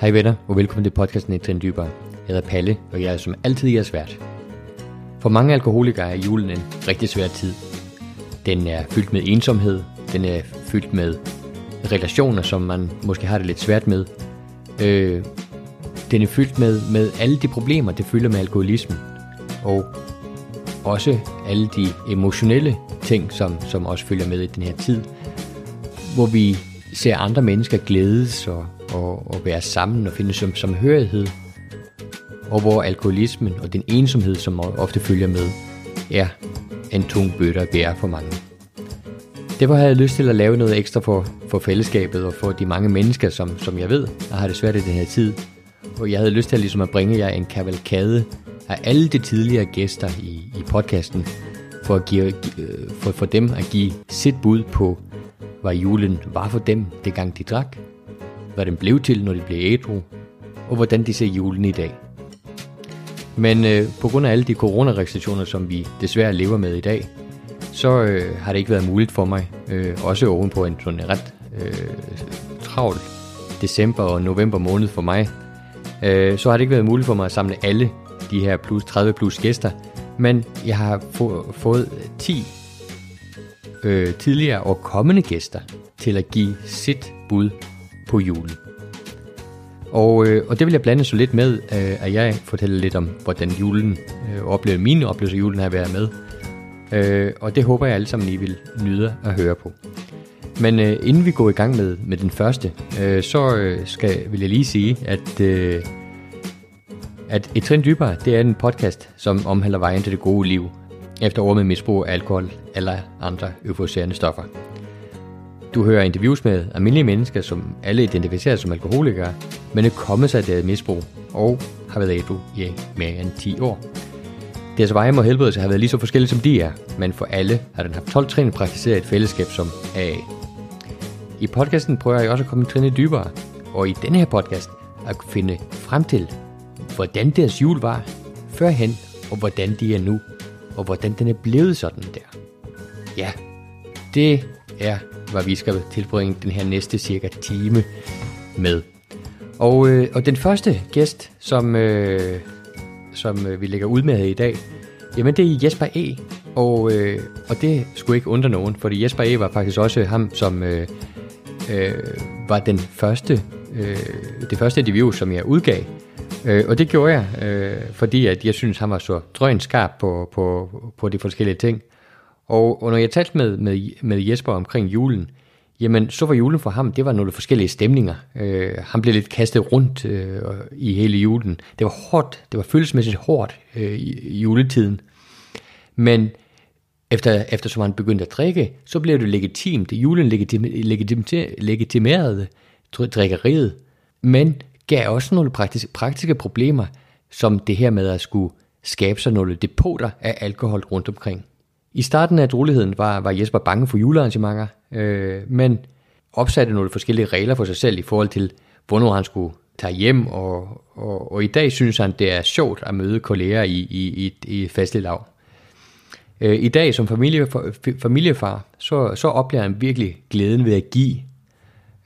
Hej venner, og velkommen til podcasten Et Trin Dybere. Jeg hedder Palle, og jeg er som altid jeres vært. For mange alkoholikere er julen en rigtig svær tid. Den er fyldt med ensomhed, den er fyldt med relationer, som man måske har det lidt svært med. Øh, den er fyldt med, med alle de problemer, det følger med alkoholismen. Og også alle de emotionelle ting, som, som også følger med i den her tid, hvor vi ser andre mennesker glædes og, og, og være sammen og finde som samhørighed, og hvor alkoholismen og den ensomhed, som ofte følger med, er en tung bøtte at bære for mange. Derfor havde jeg lyst til at lave noget ekstra for, for fællesskabet og for de mange mennesker, som, som jeg ved, der har det svært i den her tid. Og jeg havde lyst til at, ligesom at bringe jer en kavalkade af alle de tidligere gæster i, i podcasten, for, at give, øh, for, for dem at give sit bud på, hvad julen var for dem, det gang de drak, hvad den blev til, når de blev ædru, og hvordan de ser julen i dag. Men øh, på grund af alle de coronarestriktioner, som vi desværre lever med i dag, så øh, har det ikke været muligt for mig, øh, også oven på en sådan ret øh, travl december og november måned for mig, øh, så har det ikke været muligt for mig at samle alle de her plus 30 plus gæster, men jeg har få, fået 10 øh, tidligere og kommende gæster til at give sit bud på julen. Og, øh, og det vil jeg blande så lidt med, øh, at jeg fortæller lidt om, hvordan julen øh, oplevede mine oplevelser af julen har været med. Øh, og det håber jeg alle sammen, I vil nyde at høre på. Men øh, inden vi går i gang med, med den første, øh, så øh, skal, vil jeg lige sige, at, øh, at Et Trin Dybere, det er en podcast, som omhandler vejen til det gode liv, efter år med misbrug af alkohol eller andre euforiserende stoffer. Du hører interviews med almindelige mennesker, som alle identificerer som alkoholikere, men er kommet sig af deres misbrug og har været ædru i mere end 10 år. Deres veje mod helbredelse have været lige så forskellige som de er, men for alle har den haft 12 trin praktiseret et fællesskab som AA. I podcasten prøver jeg også at komme en trin dybere, og i denne her podcast at finde frem til, hvordan deres jul var førhen, og hvordan de er nu, og hvordan den er blevet sådan der. Ja, det er, hvad vi skal tilbringe den her næste cirka time med. Og, øh, og den første gæst, som, øh, som øh, vi lægger ud med i dag, jamen det er Jesper E. Og, øh, og det skulle ikke undre nogen, fordi Jesper E. var faktisk også ham, som øh, øh, var den første, øh, det første interview, som jeg udgav. Øh, og det gjorde jeg, øh, fordi at jeg synes, han var så drøn skarp på, på, på de forskellige ting. Og, og når jeg talte med, med, med Jesper omkring julen, jamen så var julen for ham, det var nogle forskellige stemninger. Øh, han blev lidt kastet rundt øh, i hele julen. Det var hårdt, det var følelsesmæssigt hårdt øh, i, i juletiden. Men efter, eftersom han begyndte at drikke, så blev det legitimt. Julen legitim, legitim, legitimerede drikkeriet, men gav også nogle praktiske, praktiske problemer, som det her med at skulle skabe sig nogle depoter af alkohol rundt omkring. I starten af droligheden var, var Jesper bange for julearrangementer, øh, men opsatte nogle forskellige regler for sig selv i forhold til, hvornår han skulle tage hjem, og, og, og i dag synes han, det er sjovt at møde kolleger i, i, i, i faste lav. Øh, I dag som familie, familiefar så, så oplever han virkelig glæden ved at give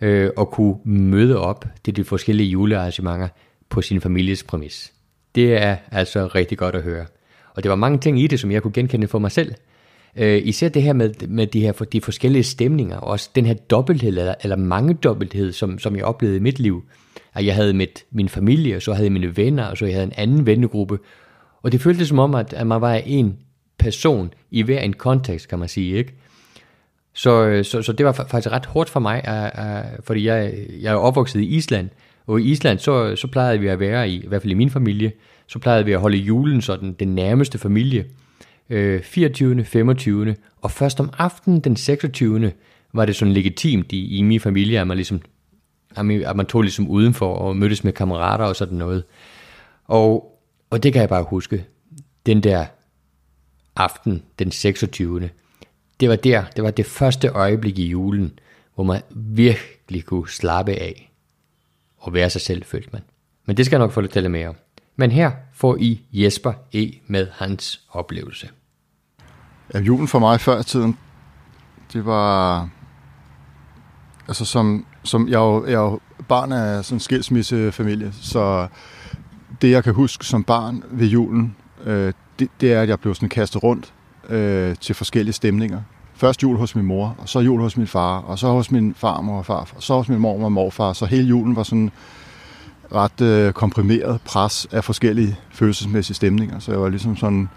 øh, og kunne møde op til de forskellige julearrangementer på sin families præmis. Det er altså rigtig godt at høre. Og det var mange ting i det, som jeg kunne genkende for mig selv. Øh, især det her med, med de her de forskellige stemninger, og også den her dobbelthed, eller, eller mange dobbelthed, som, som jeg oplevede i mit liv. At jeg havde mit, min familie, og så havde jeg mine venner, og så jeg havde en anden vennegruppe. Og det føltes som om, at, at man var en person i hver en kontekst, kan man sige, ikke? Så, øh, så, så det var faktisk ret hårdt for mig, at, at, fordi jeg, jeg er opvokset i Island, og i Island, så, så plejede vi at være i, i hvert fald i min familie, så plejede vi at holde julen sådan den nærmeste familie. Øh, 24., 25. og først om aftenen den 26. var det sådan legitimt i, i min familie, at man ligesom at man tog ligesom udenfor og mødtes med kammerater og sådan noget. Og, og det kan jeg bare huske. Den der aften, den 26. Det var der, det var det første øjeblik i julen, hvor man virkelig kunne slappe af og være sig selv, følte man. Men det skal jeg nok fortælle mere om. Men her får I Jesper E. med hans oplevelse. Ja, julen for mig før i tiden, det var... Altså som, som jeg, jo, jeg jo barn af sådan en skilsmissefamilie, så det, jeg kan huske som barn ved julen, øh, det, det er, at jeg blev sådan kastet rundt øh, til forskellige stemninger. Først jul hos min mor, og så jul hos min far, og så hos min farmor og farfar, og så hos min mor og morfar. Så hele julen var sådan ret øh, komprimeret pres af forskellige følelsesmæssige stemninger. Så jeg var ligesom sådan...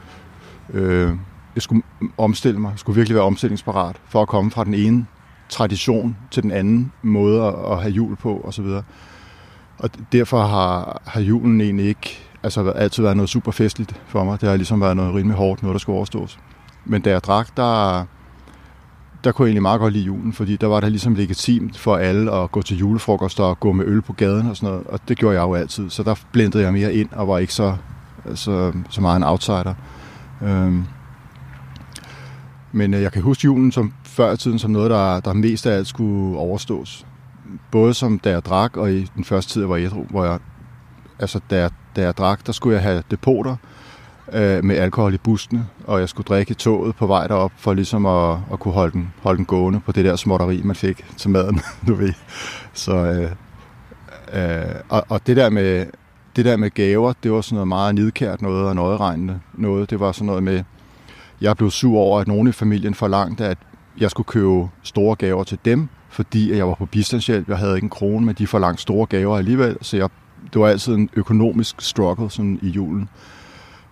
Øh, jeg skulle omstille mig, jeg skulle virkelig være omstillingsparat for at komme fra den ene tradition til den anden måde at have jul på osv. Og derfor har, har julen egentlig ikke altså, altid været noget super festligt for mig. Det har ligesom været noget rimelig hårdt, noget der skulle overstås. Men da jeg drak, der, der kunne jeg egentlig meget godt lide julen, fordi der var det ligesom legitimt for alle at gå til julefrokost og gå med øl på gaden og sådan noget, og det gjorde jeg jo altid. Så der blendede jeg mere ind og var ikke så, så, så meget en outsider. Øhm. Men øh, jeg kan huske julen som før i tiden som noget, der, der mest af alt skulle overstås. Både som da jeg drak, og i den første tid, jeg var ædru, hvor jeg, altså da jeg, da jeg drak, der skulle jeg have depoter, øh, med alkohol i bussene, og jeg skulle drikke toget på vej derop, for ligesom at, at kunne holde den, holde den gående på det der småtteri, man fik til maden, du ved. Så, øh, øh, og, og det der med det der med gaver, det var sådan noget meget nidkært noget og nøjeregnende noget. Det var sådan noget med, jeg blev sur over, at nogen i familien forlangte, at jeg skulle købe store gaver til dem, fordi jeg var på bistandshjælp. Jeg havde ikke en krone, men de forlangte store gaver alligevel, så jeg, det var altid en økonomisk struggle sådan i julen øh,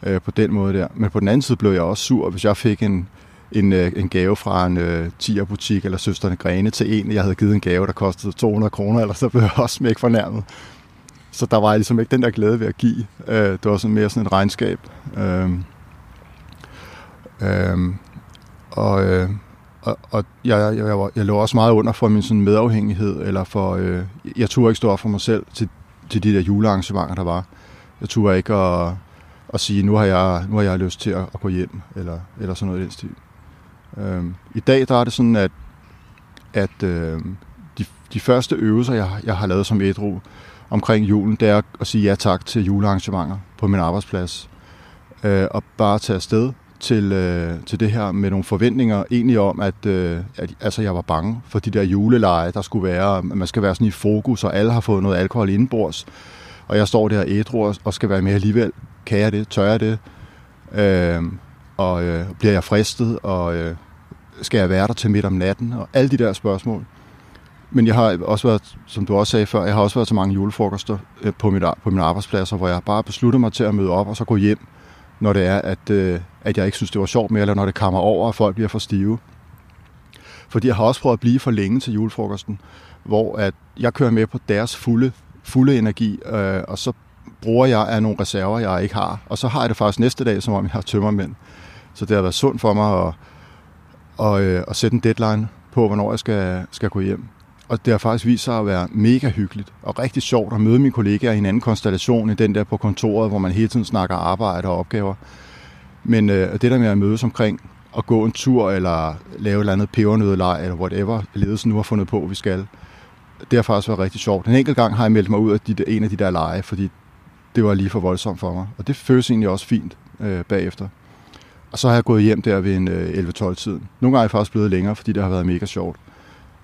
Øh, på den måde der. Men på den anden side blev jeg også sur, hvis jeg fik en, en, øh, en gave fra en øh, tierbutik eller søsterne Grene til en, jeg havde givet en gave, der kostede 200 kroner, eller så blev jeg også smæk fornærmet. Så der var ligesom ikke den der glæde ved at give. Øh, det var sådan mere sådan et regnskab. Øh, øh, og, øh, og, og jeg, jeg, jeg, var, jeg lå også meget under for min sådan medafhængighed, eller for, øh, jeg turde ikke stå op for mig selv til, til de der julearrangementer, der var. Jeg turde ikke at, og sige, nu har jeg, nu har jeg lyst til at, at gå hjem, eller, eller sådan noget i den stil. Øhm, I dag der er det sådan, at, at øh, de, de første øvelser, jeg, jeg har lavet som ædru omkring julen, det er at sige ja tak til julearrangementer på min arbejdsplads. Øh, og bare tage afsted til, øh, til det her med nogle forventninger egentlig om, at, øh, at altså, jeg var bange for de der juleleje, der skulle være, at man skal være sådan i fokus, og alle har fået noget alkohol indenbords. Og jeg står der ædru og skal være med alligevel kan jeg det? Tør jeg det? Øh, og øh, bliver jeg fristet? Og øh, skal jeg være der til midt om natten? Og alle de der spørgsmål. Men jeg har også været, som du også sagde før, jeg har også været til mange julefrokoster øh, på, mit, på mine arbejdspladser, hvor jeg bare beslutter mig til at møde op og så gå hjem, når det er, at, øh, at jeg ikke synes, det var sjovt mere, eller når det kommer over, og folk bliver for stive. Fordi jeg har også prøvet at blive for længe til julefrokosten, hvor at jeg kører med på deres fulde, fulde energi, øh, og så bruger jeg af nogle reserver, jeg ikke har. Og så har jeg det faktisk næste dag, som om jeg har tømmermænd. Så det har været sundt for mig at, at, at, at sætte en deadline på, hvornår jeg skal, skal gå hjem. Og det har faktisk vist sig at være mega hyggeligt og rigtig sjovt at møde mine kollegaer i en anden konstellation end den der på kontoret, hvor man hele tiden snakker arbejde og opgaver. Men øh, det der med at mødes omkring at gå en tur eller lave et eller andet pebernødelej eller whatever ledelsen nu har fundet på, vi skal, det har faktisk været rigtig sjovt. En enkelt gang har jeg meldt mig ud af de, en af de der lege, fordi det var lige for voldsomt for mig. Og det føles egentlig også fint øh, bagefter. Og så har jeg gået hjem der ved en øh, 11-12 tiden. Nogle gange er jeg faktisk blevet længere, fordi det har været mega sjovt.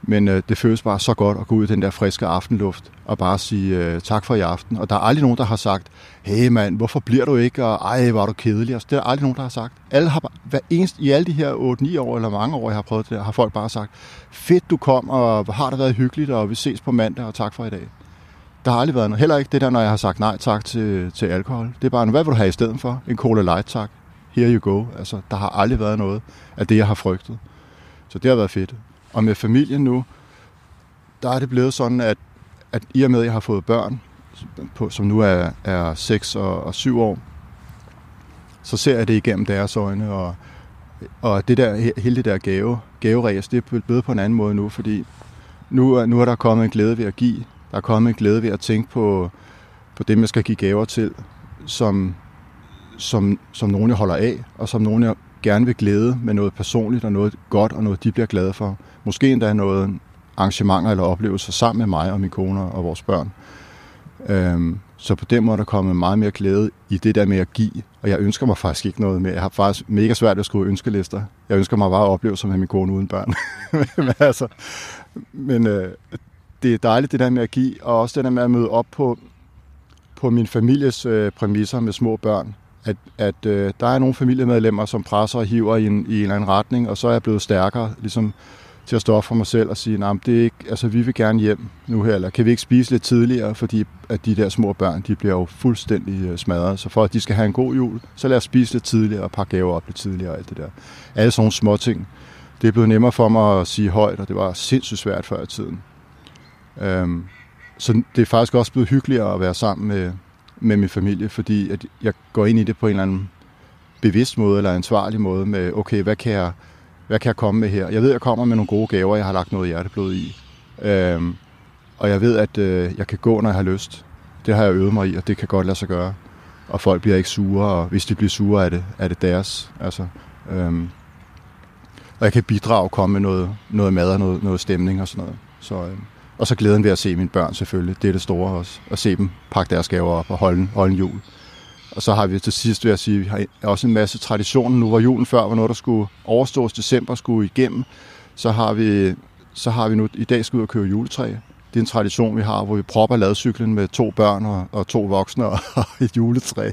Men øh, det føles bare så godt at gå ud i den der friske aftenluft og bare sige øh, tak for i aften. Og der er aldrig nogen, der har sagt, hey mand, hvorfor bliver du ikke? Og ej, var du kedelig? Altså, det er aldrig nogen, der har sagt. Alle har, hver eneste, I alle de her 8-9 år eller mange år, jeg har prøvet det der, har folk bare sagt, fedt du kom, og har det været hyggeligt, og vi ses på mandag, og tak for i dag. Der har aldrig været noget. Heller ikke det der, når jeg har sagt nej tak til, til alkohol. Det er bare, hvad vil du have i stedet for? En Cola Light tak. Here you go. Altså, der har aldrig været noget af det, jeg har frygtet. Så det har været fedt. Og med familien nu, der er det blevet sådan, at, at i og med, at jeg har fået børn, på, som nu er, er 6 og, og 7 år, så ser jeg det igennem deres øjne, og, og det der, hele det der gave, gaveræs, det er blevet på en anden måde nu, fordi nu, nu er der kommet en glæde ved at give, der er kommet en glæde ved at tænke på, på dem, jeg skal give gaver til, som, som, som nogen, jeg holder af, og som nogen, jeg gerne vil glæde med noget personligt og noget godt, og noget, de bliver glade for. Måske endda noget arrangementer eller oplevelser sammen med mig og min kone og vores børn. Øhm, så på den måde er der kommet meget mere glæde i det der med at give, og jeg ønsker mig faktisk ikke noget mere. Jeg har faktisk mega svært at skrive ønskelister. Jeg ønsker mig bare at opleve som med min kone uden børn. men altså, men øh, det er dejligt det der med at give, og også det der med at møde op på, på min families øh, præmisser med små børn. At, at øh, der er nogle familiemedlemmer, som presser og hiver i en, i en eller anden retning, og så er jeg blevet stærkere, ligesom til at stå op for mig selv og sige, nej, det er ikke, altså vi vil gerne hjem nu her, eller kan vi ikke spise lidt tidligere, fordi at de der små børn, de bliver jo fuldstændig øh, smadret. Så for at de skal have en god jul, så lad os spise lidt tidligere og pakke gaver op lidt tidligere og alt det der. Alle sådan nogle små ting. Det er blevet nemmere for mig at sige højt, og det var sindssygt svært før i tiden. Øhm, så det er faktisk også blevet hyggeligere at være sammen med, med min familie, fordi at jeg går ind i det på en eller anden bevidst måde eller ansvarlig måde med, okay, hvad kan jeg hvad kan jeg komme med her? Jeg ved, jeg kommer med nogle gode gaver, jeg har lagt noget hjerteblod i. Øhm, og jeg ved, at øh, jeg kan gå, når jeg har lyst. Det har jeg øvet mig i, og det kan godt lade sig gøre. Og folk bliver ikke sure, og hvis de bliver sure, er det, er det deres. Altså, øhm, og jeg kan bidrage og komme med noget, noget mad og noget, noget stemning og sådan noget. Så, øhm, og så glæden ved at se mine børn selvfølgelig. Det er det store også. At se dem pakke deres gaver op og holde, holde en jul. Og så har vi til sidst, vil jeg sige, vi har også en masse traditioner. Nu var julen før var noget, der skulle overstås, december skulle igennem. Så har vi, så har vi nu, i dag skal ud og købe juletræ. Det er en tradition, vi har, hvor vi propper ladcyklen med to børn og, og to voksne og, og et juletræ.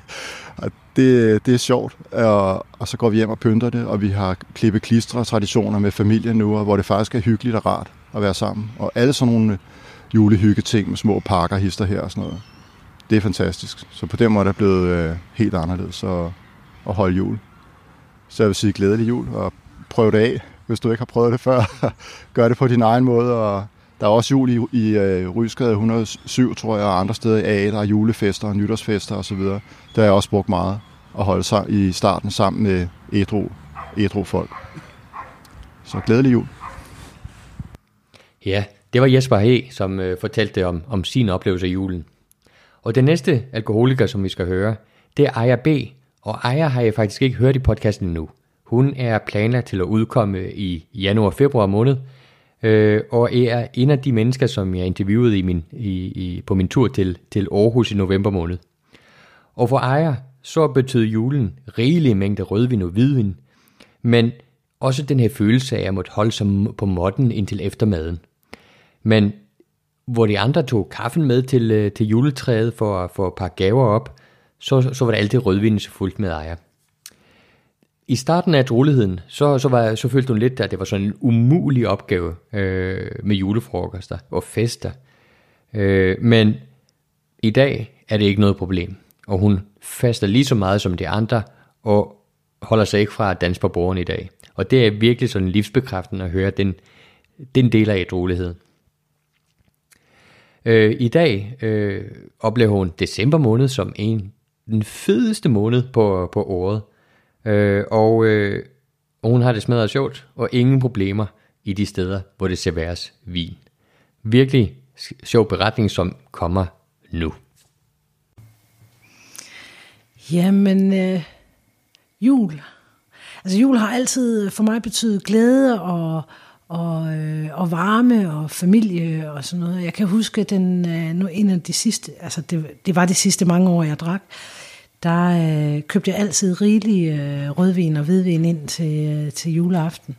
Og det, det er sjovt. Og, og så går vi hjem og pynter det, og vi har klippe klistre traditioner med familien nu, og hvor det faktisk er hyggeligt og rart at være sammen. Og alle sådan nogle øh, julehyggeting med små pakker, hister her og sådan noget det er fantastisk. Så på den måde er det blevet øh, helt anderledes at, at holde jul. Så jeg vil sige glædelig jul, og prøv det af, hvis du ikke har prøvet det før. Gør det på din egen måde, og der er også jul i, i øh, Rysgade 107, tror jeg, og andre steder i A, der er julefester og nytårsfester osv. Det har jeg også brugt meget at holde sig i starten sammen med ædru, ædru folk. Så glædelig jul. Ja, det var Jesper He, som øh, fortalte om, om sin oplevelse af julen. Og den næste alkoholiker, som vi skal høre, det er Aya B. Og Aya har jeg faktisk ikke hørt i podcasten endnu. Hun er planlagt til at udkomme i januar-februar måned, øh, og er en af de mennesker, som jeg interviewede i min, i, i, på min tur til, til Aarhus i november måned. Og for Aya, så betød julen rigelige mængder rødvin og hvidvin, men også den her følelse af at måtte holde sig på modden indtil eftermaden. Men hvor de andre tog kaffen med til, øh, til juletræet for at få et par gaver op, så, så var det altid rødvinen så fuldt med ejer. I starten af druligheden, så, så, var, så følte hun lidt, at det var sådan en umulig opgave øh, med julefrokoster og fester. Øh, men i dag er det ikke noget problem, og hun faster lige så meget som de andre, og holder sig ikke fra at danse på bordene i dag. Og det er virkelig sådan livsbekræftende at høre den, den del af ædroligheden. Øh, I dag øh, oplever hun december måned som en den fedeste måned på, på året. Øh, og, øh, og hun har det smadret sjovt, og ingen problemer i de steder, hvor det serveres vin. Virkelig sjov beretning, som kommer nu. Jamen, øh, jul. Altså jul har altid for mig betydet glæde og, og, øh, og varme og familie og sådan noget. Jeg kan huske, den øh, nu en af de sidste, altså det, det var de sidste mange år, jeg drak, der øh, købte jeg altid rigelig øh, rødvin og hvidvin ind til, øh, til juleaften.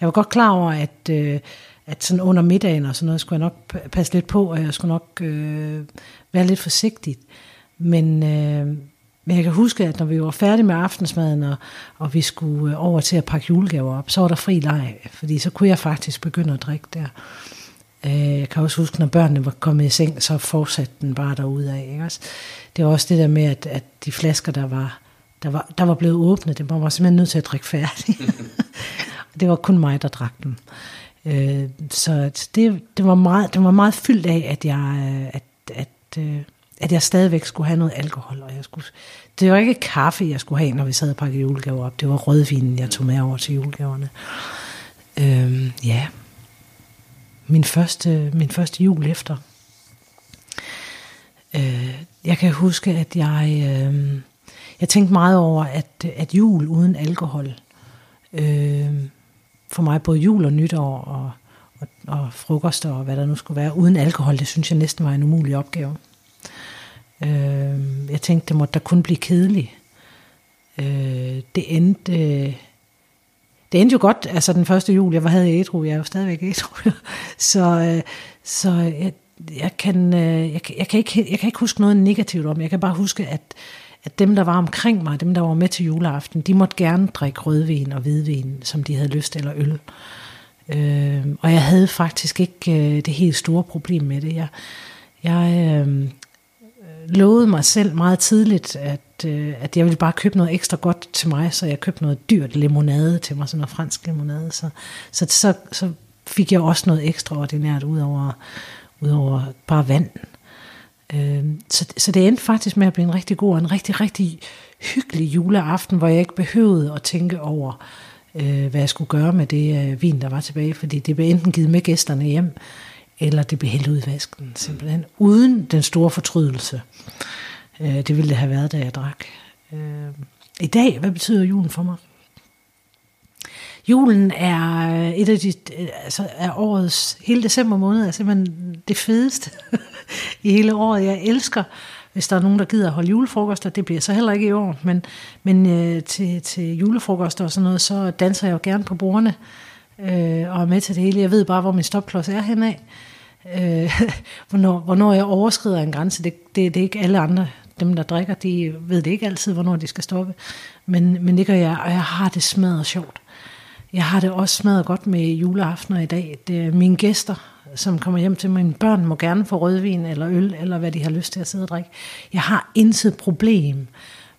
Jeg var godt klar over, at, øh, at sådan under middagen og sådan noget, skulle jeg nok passe lidt på, og jeg skulle nok øh, være lidt forsigtig. Men, øh, men jeg kan huske, at når vi var færdige med aftensmaden, og, og vi skulle øh, over til at pakke julegaver op, så var der fri leg, fordi så kunne jeg faktisk begynde at drikke der. Øh, jeg kan også huske, når børnene var kommet i seng, så fortsatte den bare derude af. Ikke? Det var også det der med, at, at de flasker, der var, der, var, der var blevet åbnet, det var man simpelthen nødt til at drikke færdig. det var kun mig, der drak dem. Øh, så det, det, var meget, det var meget fyldt af, at jeg, at, at, at jeg stadigvæk skulle have noget alkohol. Og jeg skulle, det var ikke kaffe, jeg skulle have, når vi sad og pakkede julegaver op. Det var rødvinen, jeg tog med over til julegaverne. Øhm, ja. Min første, min første jul efter. Øh, jeg kan huske, at jeg, øh, jeg tænkte meget over, at, at jul uden alkohol, øh, for mig både jul og nytår og, og, og frokoster og hvad der nu skulle være, uden alkohol, det synes jeg næsten var en umulig opgave. Øh, jeg tænkte, det måtte da kun blive kedeligt. Øh, det endte... Øh, det endte jo godt, altså den første jul, jeg var havde ædru, jeg er jo stadigvæk ædru. så, øh, så jeg, jeg, kan, øh, jeg, jeg, kan ikke, jeg kan ikke huske noget negativt om. Jeg kan bare huske, at, at dem, der var omkring mig, dem, der var med til juleaften, de måtte gerne drikke rødvin og hvidvin, som de havde lyst til, eller øl. Øh, og jeg havde faktisk ikke øh, det helt store problem med det. Jeg, jeg øh, lovede mig selv meget tidligt, at, øh, at jeg ville bare købe noget ekstra godt til mig, så jeg købte noget dyrt limonade til mig, sådan noget fransk limonade. Så, så, så, så fik jeg også noget ekstraordinært ud over, ud over bare vand. Øh, så, så det endte faktisk med at blive en rigtig god og en rigtig, rigtig hyggelig juleaften, hvor jeg ikke behøvede at tænke over, øh, hvad jeg skulle gøre med det øh, vin, der var tilbage, fordi det blev enten givet med gæsterne hjem, eller det blev hældt ud i vasken, simpelthen, uden den store fortrydelse. Øh, det ville det have været, da jeg drak. Øh, I dag, hvad betyder julen for mig? Julen er øh, et af de, øh, altså er årets, hele december måned er simpelthen det fedeste i hele året. Jeg elsker, hvis der er nogen, der gider at holde julefrokoster. Det bliver så heller ikke i år, men, men øh, til, til julefrokoster og sådan noget, så danser jeg jo gerne på bordene øh, og er med til det hele. Jeg ved bare, hvor min stopklods er henad. Øh, hvornår, hvornår jeg overskrider en grænse, det, det, det er ikke alle andre, dem der drikker, de ved det ikke altid, hvornår de skal stoppe. Men, men det gør jeg, og jeg har det smadret sjovt. Jeg har det også smadret godt med juleaftener i dag. Det er mine gæster, som kommer hjem til. Mine børn må gerne få rødvin eller øl, eller hvad de har lyst til at sidde og drikke. Jeg har intet problem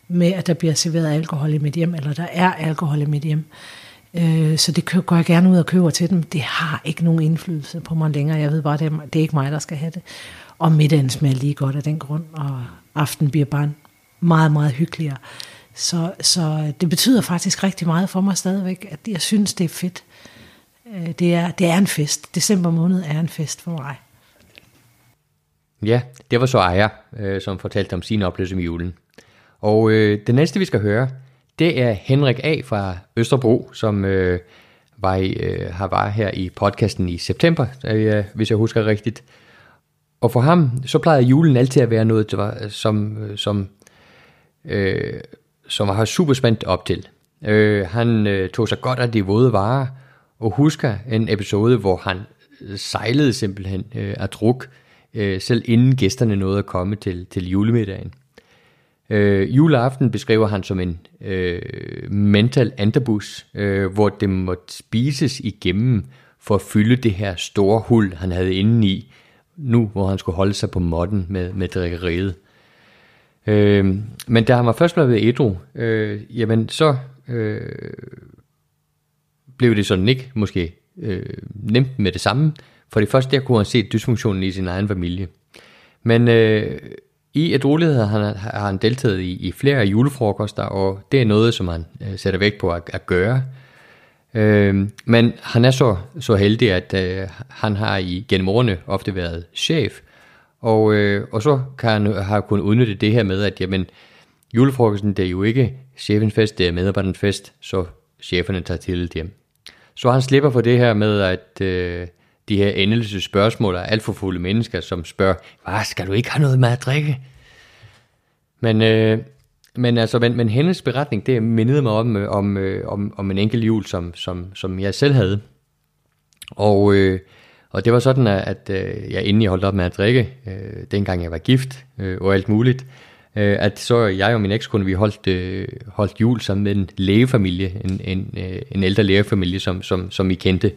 med, at der bliver serveret alkohol i mit hjem, eller der er alkohol i mit hjem. Øh, Øh, så det går jeg gerne ud og køber til dem. Det har ikke nogen indflydelse på mig længere. Jeg ved bare, det er, det er ikke mig, der skal have det. Og middagen smager lige godt af den grund, og aften bliver bare meget, meget hyggeligere. Så, så det betyder faktisk rigtig meget for mig stadigvæk, at jeg synes, det er fedt. Øh, det er, det er en fest. December måned er en fest for mig. Ja, det var så Aja, øh, som fortalte om sin oplevelse med julen. Og øh, det næste, vi skal høre, det er Henrik A. fra Østerbro, som øh, var, i, øh, har var her i podcasten i september, øh, hvis jeg husker rigtigt. Og for ham, så plejede julen altid at være noget, der var, som, som, øh, som øh, var super spændt op til. Øh, han øh, tog sig godt af de våde varer, og husker en episode, hvor han øh, sejlede simpelthen øh, af druk, øh, selv inden gæsterne nåede at komme til, til julemiddagen. Øh, juleaften beskriver han som en øh, mental antabus, øh, hvor det måtte spises igennem for at fylde det her store hul, han havde inde i, nu hvor han skulle holde sig på modden med, med drikkeriet. Øh, men da han var først blevet ædru, øh, jamen så øh, blev det sådan ikke måske øh, nemt med det samme, for det første der kunne han se dysfunktionen i sin egen familie. Men øh, i ædrolighed har han, har han deltaget i, i flere julefrokoster, og det er noget, som han øh, sætter vægt på at, at gøre. Øh, men han er så, så heldig, at øh, han har i gennem årene ofte været chef, og, øh, og så kan han har kunnet udnytte det her med, at jamen, julefrokosten det er jo ikke chefens fest, det er medarbejderens fest, så cheferne tager til hjem. Så han slipper for det her med, at øh, de her endeløse spørgsmål af alt for fulde mennesker, som spørger, hvad skal du ikke have noget med at drikke? Men, øh, men, altså, men, men hendes beretning, det mindede mig om, øh, om, øh, om, om en enkelt jul, som, som, som jeg selv havde. Og, øh, og det var sådan, at, at øh, jeg inden jeg holdt op med at drikke, øh, dengang jeg var gift øh, og alt muligt, øh, øh, at så jeg og min ekskone, vi holdt, øh, holdt jul sammen med en lægefamilie, en, en, øh, en ældre lægefamilie, som, som, som I kendte.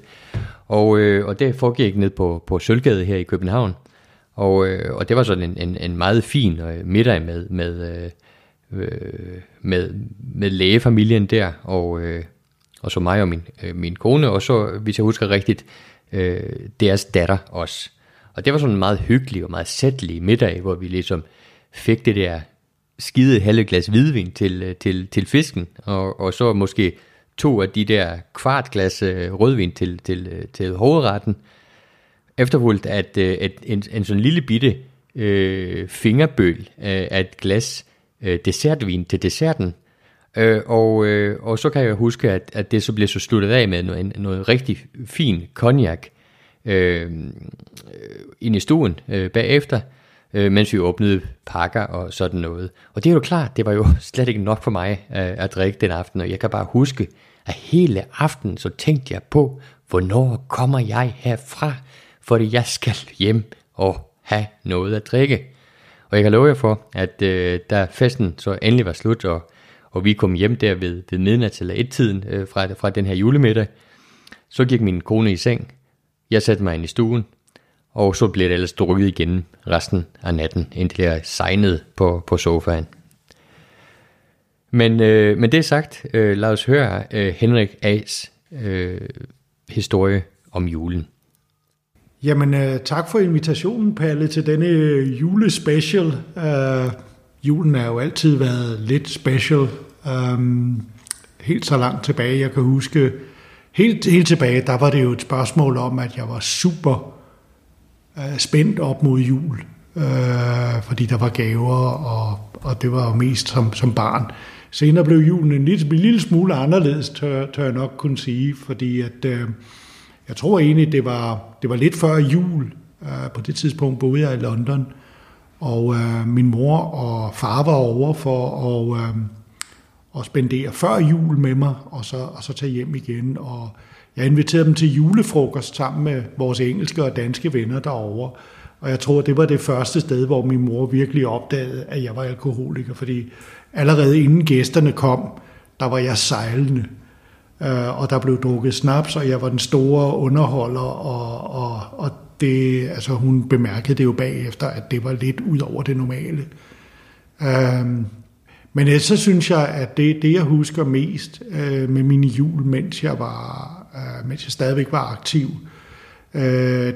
Og, øh, og det foregik ned på, på Sølvgade her i København. Og, øh, og det var sådan en, en, en meget fin øh, middag med, med, øh, øh med, med lægefamilien der, og, øh, og så mig og min, øh, min kone, og så, hvis jeg husker rigtigt, øh, deres datter også. Og det var sådan en meget hyggelig og meget sættelig middag, hvor vi ligesom fik det der skide halve glas hvidvin til, øh, til, til fisken, og, og så måske to af de der kvart glas øh, rødvin til, til, øh, til hovedretten, efterfulgt at, at en, en sådan lille bitte øh, fingerbøl af et glas øh, dessertvin til desserten, øh, og, øh, og så kan jeg huske, at, at det så blev så sluttet af med noget, noget rigtig fin cognac øh, ind i stuen øh, bagefter, øh, mens vi åbnede pakker og sådan noget. Og det er jo klart, det var jo slet ikke nok for mig øh, at drikke den aften, og jeg kan bare huske, at hele aften så tænkte jeg på, hvornår kommer jeg herfra? fordi jeg skal hjem og have noget at drikke. Og jeg kan love jer for, at øh, da festen så endelig var slut, og, og vi kom hjem der ved, ved midnat eller et-tiden øh, fra, fra den her julemiddag, så gik min kone i seng. Jeg satte mig ind i stuen, og så blev det ellers drukket igen resten af natten, indtil jeg sejnede på, på sofaen. Men, øh, men det sagt, øh, lad os høre øh, Henrik A's øh, historie om julen. Jamen, øh, tak for invitationen, Palle, til denne øh, julespecial. Øh, julen har jo altid været lidt special. Øh, helt så langt tilbage, jeg kan huske, helt, helt tilbage, der var det jo et spørgsmål om, at jeg var super Øh, spændt op mod jul. øh, fordi der var gaver, og, og det var jo mest som, som barn. Senere blev julen en lille, en lille smule anderledes, tør, tør jeg nok kunne sige, fordi at... øh, jeg tror egentlig, det var, det var lidt før jul. Øh, på det tidspunkt boede jeg i London, og øh, min mor og far var over for at, øh, at spendere før jul med mig, og så, og så tage hjem igen. Og jeg inviterede dem til julefrokost sammen med vores engelske og danske venner derovre. Og jeg tror, det var det første sted, hvor min mor virkelig opdagede, at jeg var alkoholiker, fordi allerede inden gæsterne kom, der var jeg sejlende øh, og der blev drukket snaps, og jeg var den store underholder, og, og, og det, altså hun bemærkede det jo bagefter, at det var lidt ud over det normale. Øh, men så synes jeg, at det, det jeg husker mest øh, med mine jul, mens jeg, var, øh, mens jeg stadigvæk var aktiv, øh,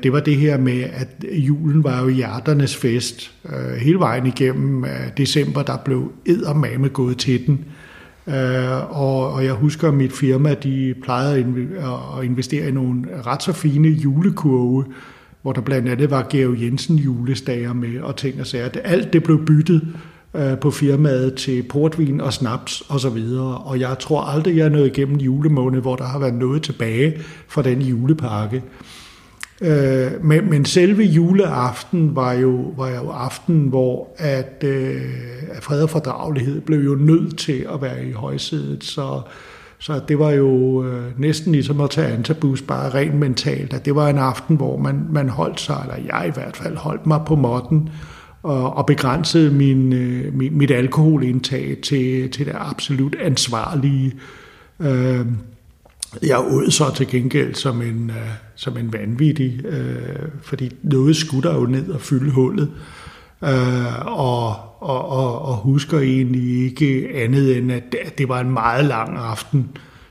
det var det her med, at julen var jo hjerternes fest. Øh, hele vejen igennem øh, december, der blev eddermame gået til den. Øh, og, og jeg husker, at mit firma de plejede at investere i nogle ret så fine julekurve, hvor der blandt andet var Georg Jensen julestager med og ting og sager. Alt det blev byttet øh, på firmaet til portvin og snaps og så videre. Og jeg tror aldrig, jeg er nået igennem julemåned, hvor der har været noget tilbage fra den julepakke. Øh, men, men selve juleaften var jo, var jo aften, hvor at, øh, fred og fordragelighed blev jo nødt til at være i højsædet. Så, så det var jo øh, næsten ligesom at tage antabus, bare rent mentalt. At det var en aften, hvor man, man holdt sig, eller jeg i hvert fald holdt mig på måtten, og, og begrænsede min, øh, mit, mit alkoholindtag til, til det absolut ansvarlige. Øh, jeg åd så til gengæld som en, øh, som en vanvittig, øh, fordi noget skutter jo ned og fylde hullet. Uh, og, og, og, og husker egentlig ikke andet end, at det var en meget lang aften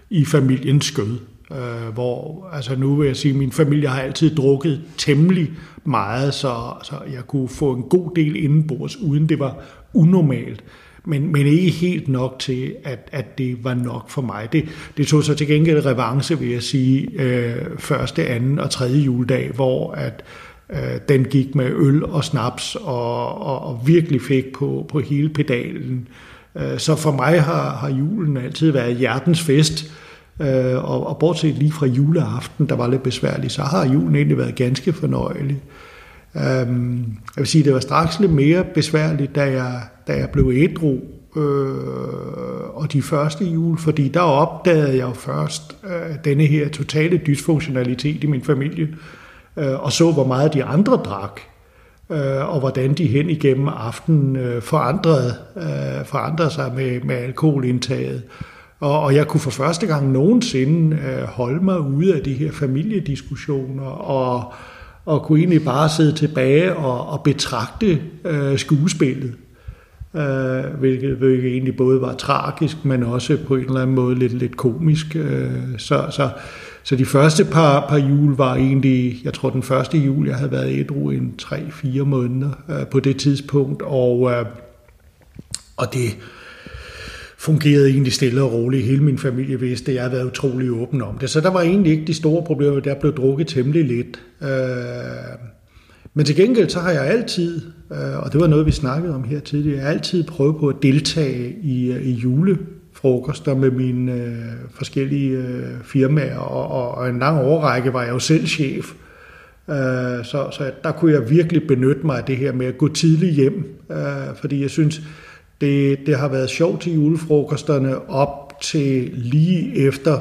i familiens skød. Uh, hvor, altså nu vil jeg sige, at min familie har altid drukket temmelig meget, så, så jeg kunne få en god del indenbords, uden det var unormalt men, men ikke helt nok til, at, at det var nok for mig. Det, det tog så til gengæld revanche, vil jeg sige, øh, første, anden og tredje juledag, hvor at øh, den gik med øl og snaps og, og, og virkelig fik på, på hele pedalen. Øh, så for mig har, har julen altid været hjertens fest, øh, og, og bortset lige fra juleaften, der var lidt besværligt, så har julen egentlig været ganske fornøjelig. Øhm, jeg vil sige, det var straks lidt mere besværligt, da jeg, da jeg blev ædru, øh, og de første jul, fordi der opdagede jeg jo først øh, denne her totale dysfunktionalitet i min familie, øh, og så hvor meget de andre drak, øh, og hvordan de hen igennem aftenen øh, forandrede, øh, forandrede sig med, med alkoholindtaget. Og, og jeg kunne for første gang nogensinde øh, holde mig ude af de her familiediskussioner, og og kunne egentlig bare sidde tilbage og, og betragte øh, skuespillet, øh, hvilket, hvilket egentlig både var tragisk, men også på en eller anden måde lidt, lidt komisk. Øh, så, så, så de første par, par jul var egentlig, jeg tror den første jul, jeg havde været ædru i 3-4 måneder øh, på det tidspunkt, og, øh, og det fungerede egentlig stille og roligt. Hele min familie vidste, at jeg havde været utrolig åben om det. Så der var egentlig ikke de store problemer. Der blev drukket temmelig lidt. Øh, men til gengæld så har jeg altid, øh, og det var noget, vi snakkede om her tidligere, jeg har altid prøvet på at deltage i, øh, i julefrokoster med mine øh, forskellige øh, firmaer, og, og en lang overrække var jeg jo selv chef. Så, så der kunne jeg virkelig benytte mig af det her med at gå tidligt hjem, fordi jeg synes, det, det har været sjovt til julefrokosterne op til lige efter,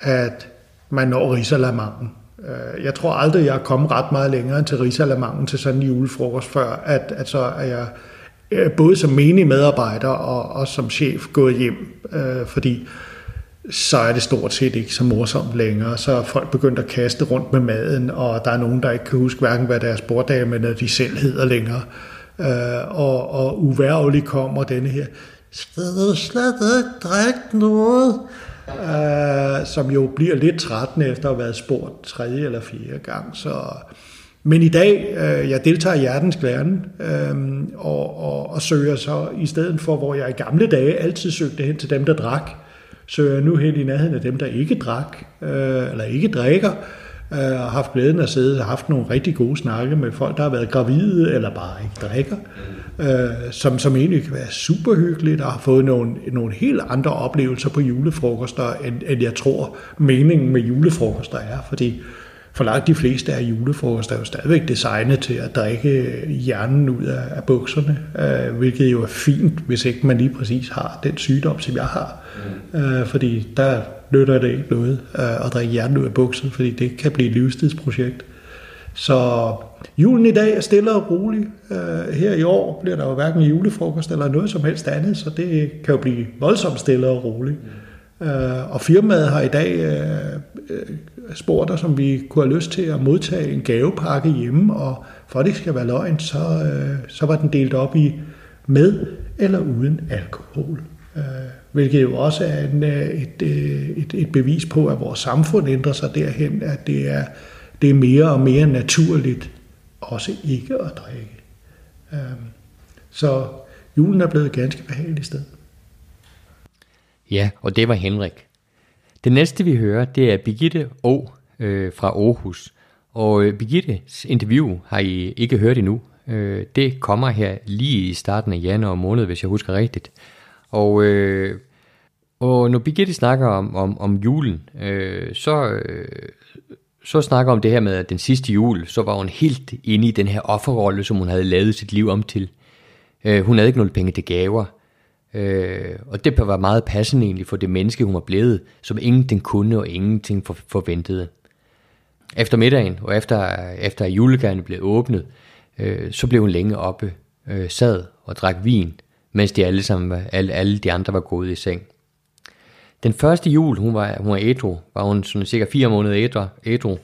at man når Rigsalermangen. Øh, jeg tror aldrig, jeg er kommet ret meget længere end til Rigsalermangen til sådan en julefrokost, før at, at så er jeg øh, både som menig medarbejder og, og som chef gået hjem, øh, fordi så er det stort set ikke så morsomt længere. Så er folk begyndt at kaste rundt med maden, og der er nogen, der ikke kan huske hverken, hvad deres borddame eller de selv hedder længere. Øh, øh, og, og uværligt kommer denne her, skal du slet ikke drikke noget? Øh, som jo bliver lidt trættende efter at have været spurgt tredje eller fjerde gang. Så, men i dag, øh, jeg deltager i Hjertens Glærne, øh, og, og, og søger så i stedet for, hvor jeg i gamle dage altid søgte hen til dem, der drak, søger jeg nu hen i nærheden af dem, der ikke drak, øh, eller ikke drikker, øh, Øh, og haft glæden af at sidde og haft nogle rigtig gode snakke med folk, der har været gravide, eller bare ikke drikker, øh, som, som egentlig kan være super hyggeligt, og har fået nogle, nogle helt andre oplevelser på julefrokoster, end, end jeg tror meningen med julefrokoster er, fordi for langt de fleste af julefrokoster er jo stadigvæk designet til at drikke hjernen ud af, af bukserne, øh, hvilket jo er fint, hvis ikke man lige præcis har den sygdom, som jeg har. Mm. Øh, fordi der nytter det ikke noget øh, at drikke hjernen ud af buksen, fordi det kan blive et livstidsprojekt. Så julen i dag er stille og rolig. Øh, her i år bliver der jo hverken julefrokost eller noget som helst andet, så det kan jo blive voldsomt stille og roligt. Øh, og firmaet har i dag øh, spurgt os, om vi kunne have lyst til at modtage en gavepakke hjemme, og for at det skal være løgn, så, øh, så var den delt op i med eller uden alkohol. Øh, hvilket jo også er en, øh, et, øh, et, et bevis på, at vores samfund ændrer sig derhen, at det er, det er mere og mere naturligt også ikke at drikke. Øhm, så julen er blevet ganske behagelig sted. Ja, og det var Henrik. Det næste vi hører, det er Birgitte O. Øh, fra Aarhus. Og øh, Birgittes interview har I ikke hørt endnu. Øh, det kommer her lige i starten af januar måned, hvis jeg husker rigtigt. Og, øh, og når Birgitte snakker om, om, om julen, øh, så, øh, så snakker om det her med, at den sidste jul, så var hun helt inde i den her offerrolle, som hun havde lavet sit liv om til. Øh, hun havde ikke nogen penge til gaver. Øh, og det var meget passende egentlig for det menneske, hun var blevet, som ingenting kunne og ingenting for, forventede. Efter middagen, og efter, efter julegærne blev åbnet, øh, så blev hun længe oppe, øh, sad og drak vin, mens de alle, sammen, alle, alle de andre var gået i seng. Den første jul, hun var, hun var ædru, var hun sådan cirka fire måneder ædru, ædru,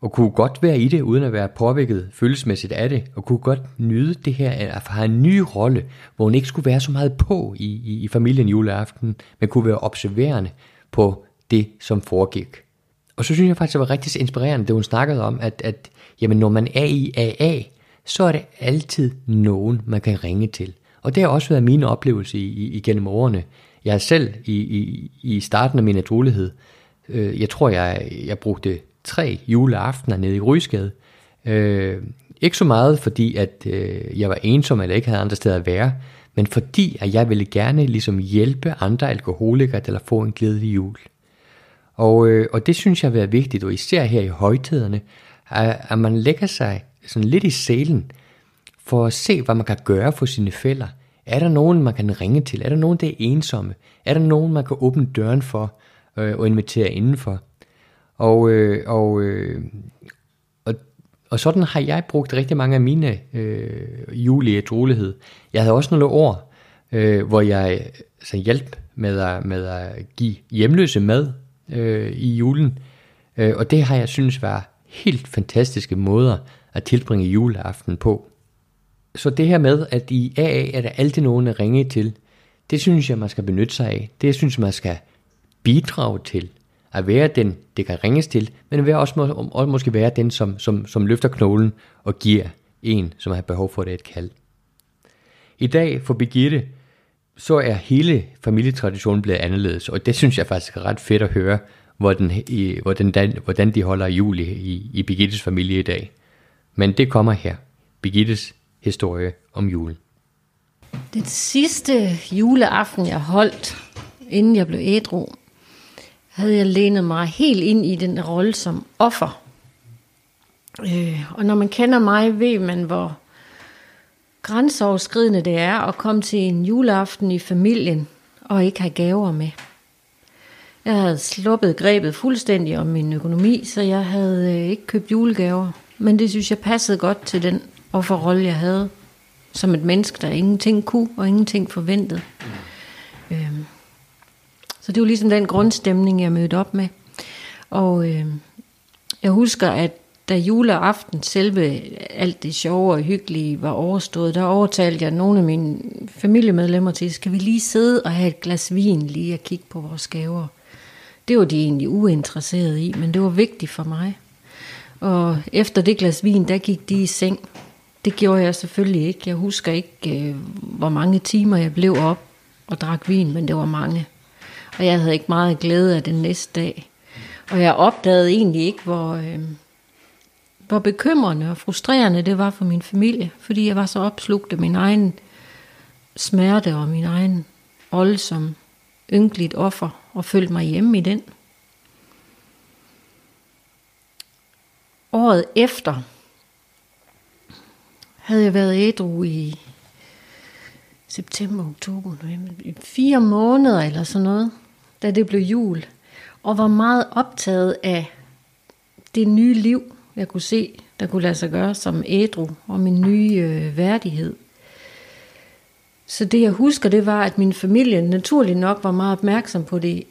og kunne godt være i det, uden at være påvirket følelsesmæssigt af det, og kunne godt nyde det her, at have en ny rolle, hvor hun ikke skulle være så meget på i, i, i familien juleaften, men kunne være observerende på det, som foregik. Og så synes jeg faktisk, det var rigtig inspirerende, det hun snakkede om, at, at jamen, når man er i AA, så er det altid nogen, man kan ringe til. Og det har også været min oplevelse i, i, igennem årene. Jeg er selv i, i, i starten af min adrolighed, øh, jeg tror, jeg, jeg brugte tre juleaftener nede i Rysgade. Øh, ikke så meget, fordi at øh, jeg var ensom eller ikke havde andre steder at være, men fordi at jeg ville gerne ligesom hjælpe andre alkoholikere til at få en glædelig jul. Og, øh, og det synes jeg har været vigtigt, og især her i højtiderne, at, at man lægger sig sådan lidt i selen for at se, hvad man kan gøre for sine fælder. Er der nogen, man kan ringe til? Er der nogen, der er ensomme? Er der nogen, man kan åbne døren for øh, og invitere indenfor? Og, øh, og, øh, og, og sådan har jeg brugt rigtig mange af mine øh, julige trolighed. Jeg havde også nogle år, øh, hvor jeg altså, så hjælp med at, med at give hjemløse mad øh, i julen. Øh, og det har jeg synes var helt fantastiske måder at tilbringe juleaften på. Så det her med, at i AA er der altid nogen at ringe til, det synes jeg, man skal benytte sig af. Det synes man skal bidrage til at være den, det kan ringes til, men være også, må, måske være den, som, som, som løfter knoglen og giver en, som har behov for det et kald. I dag for Birgitte, så er hele familietraditionen blevet anderledes, og det synes jeg faktisk er ret fedt at høre, hvordan, i, hvordan, hvordan de holder jul i, i Birgittes familie i dag. Men det kommer her. Birgittes historie om julen. Den sidste juleaften, jeg holdt, inden jeg blev ædru, havde jeg lænet mig helt ind i den rolle som offer. Øh, og når man kender mig, ved man, hvor grænseoverskridende det er at komme til en juleaften i familien og ikke have gaver med. Jeg havde sluppet grebet fuldstændig om min økonomi, så jeg havde øh, ikke købt julegaver. Men det synes jeg passede godt til den offerrolle, jeg havde som et menneske, der ingenting kunne og ingenting forventede. Øhm, så det var ligesom den grundstemning, jeg mødte op med. Og øh, jeg husker, at da juleaften selve alt det sjove og hyggelige var overstået, der overtalte jeg nogle af mine familiemedlemmer til, skal vi lige sidde og have et glas vin lige og kigge på vores gaver. Det var de egentlig uinteresserede i, men det var vigtigt for mig. Og efter det glas vin, der gik de i seng. Det gjorde jeg selvfølgelig ikke. Jeg husker ikke, øh, hvor mange timer jeg blev op og drak vin, men det var mange. Og jeg havde ikke meget glæde af den næste dag. Og jeg opdagede egentlig ikke, hvor, øh, hvor bekymrende og frustrerende det var for min familie, fordi jeg var så opslugt af min egen smerte og min egen rolle som ynkeligt offer og følte mig hjemme i den. Året efter havde jeg været ædru i september, oktober, november, fire måneder eller sådan noget, da det blev jul, og var meget optaget af det nye liv, jeg kunne se, der kunne lade sig gøre som ædru, og min nye øh, værdighed. Så det jeg husker, det var, at min familie naturlig nok var meget opmærksom på det,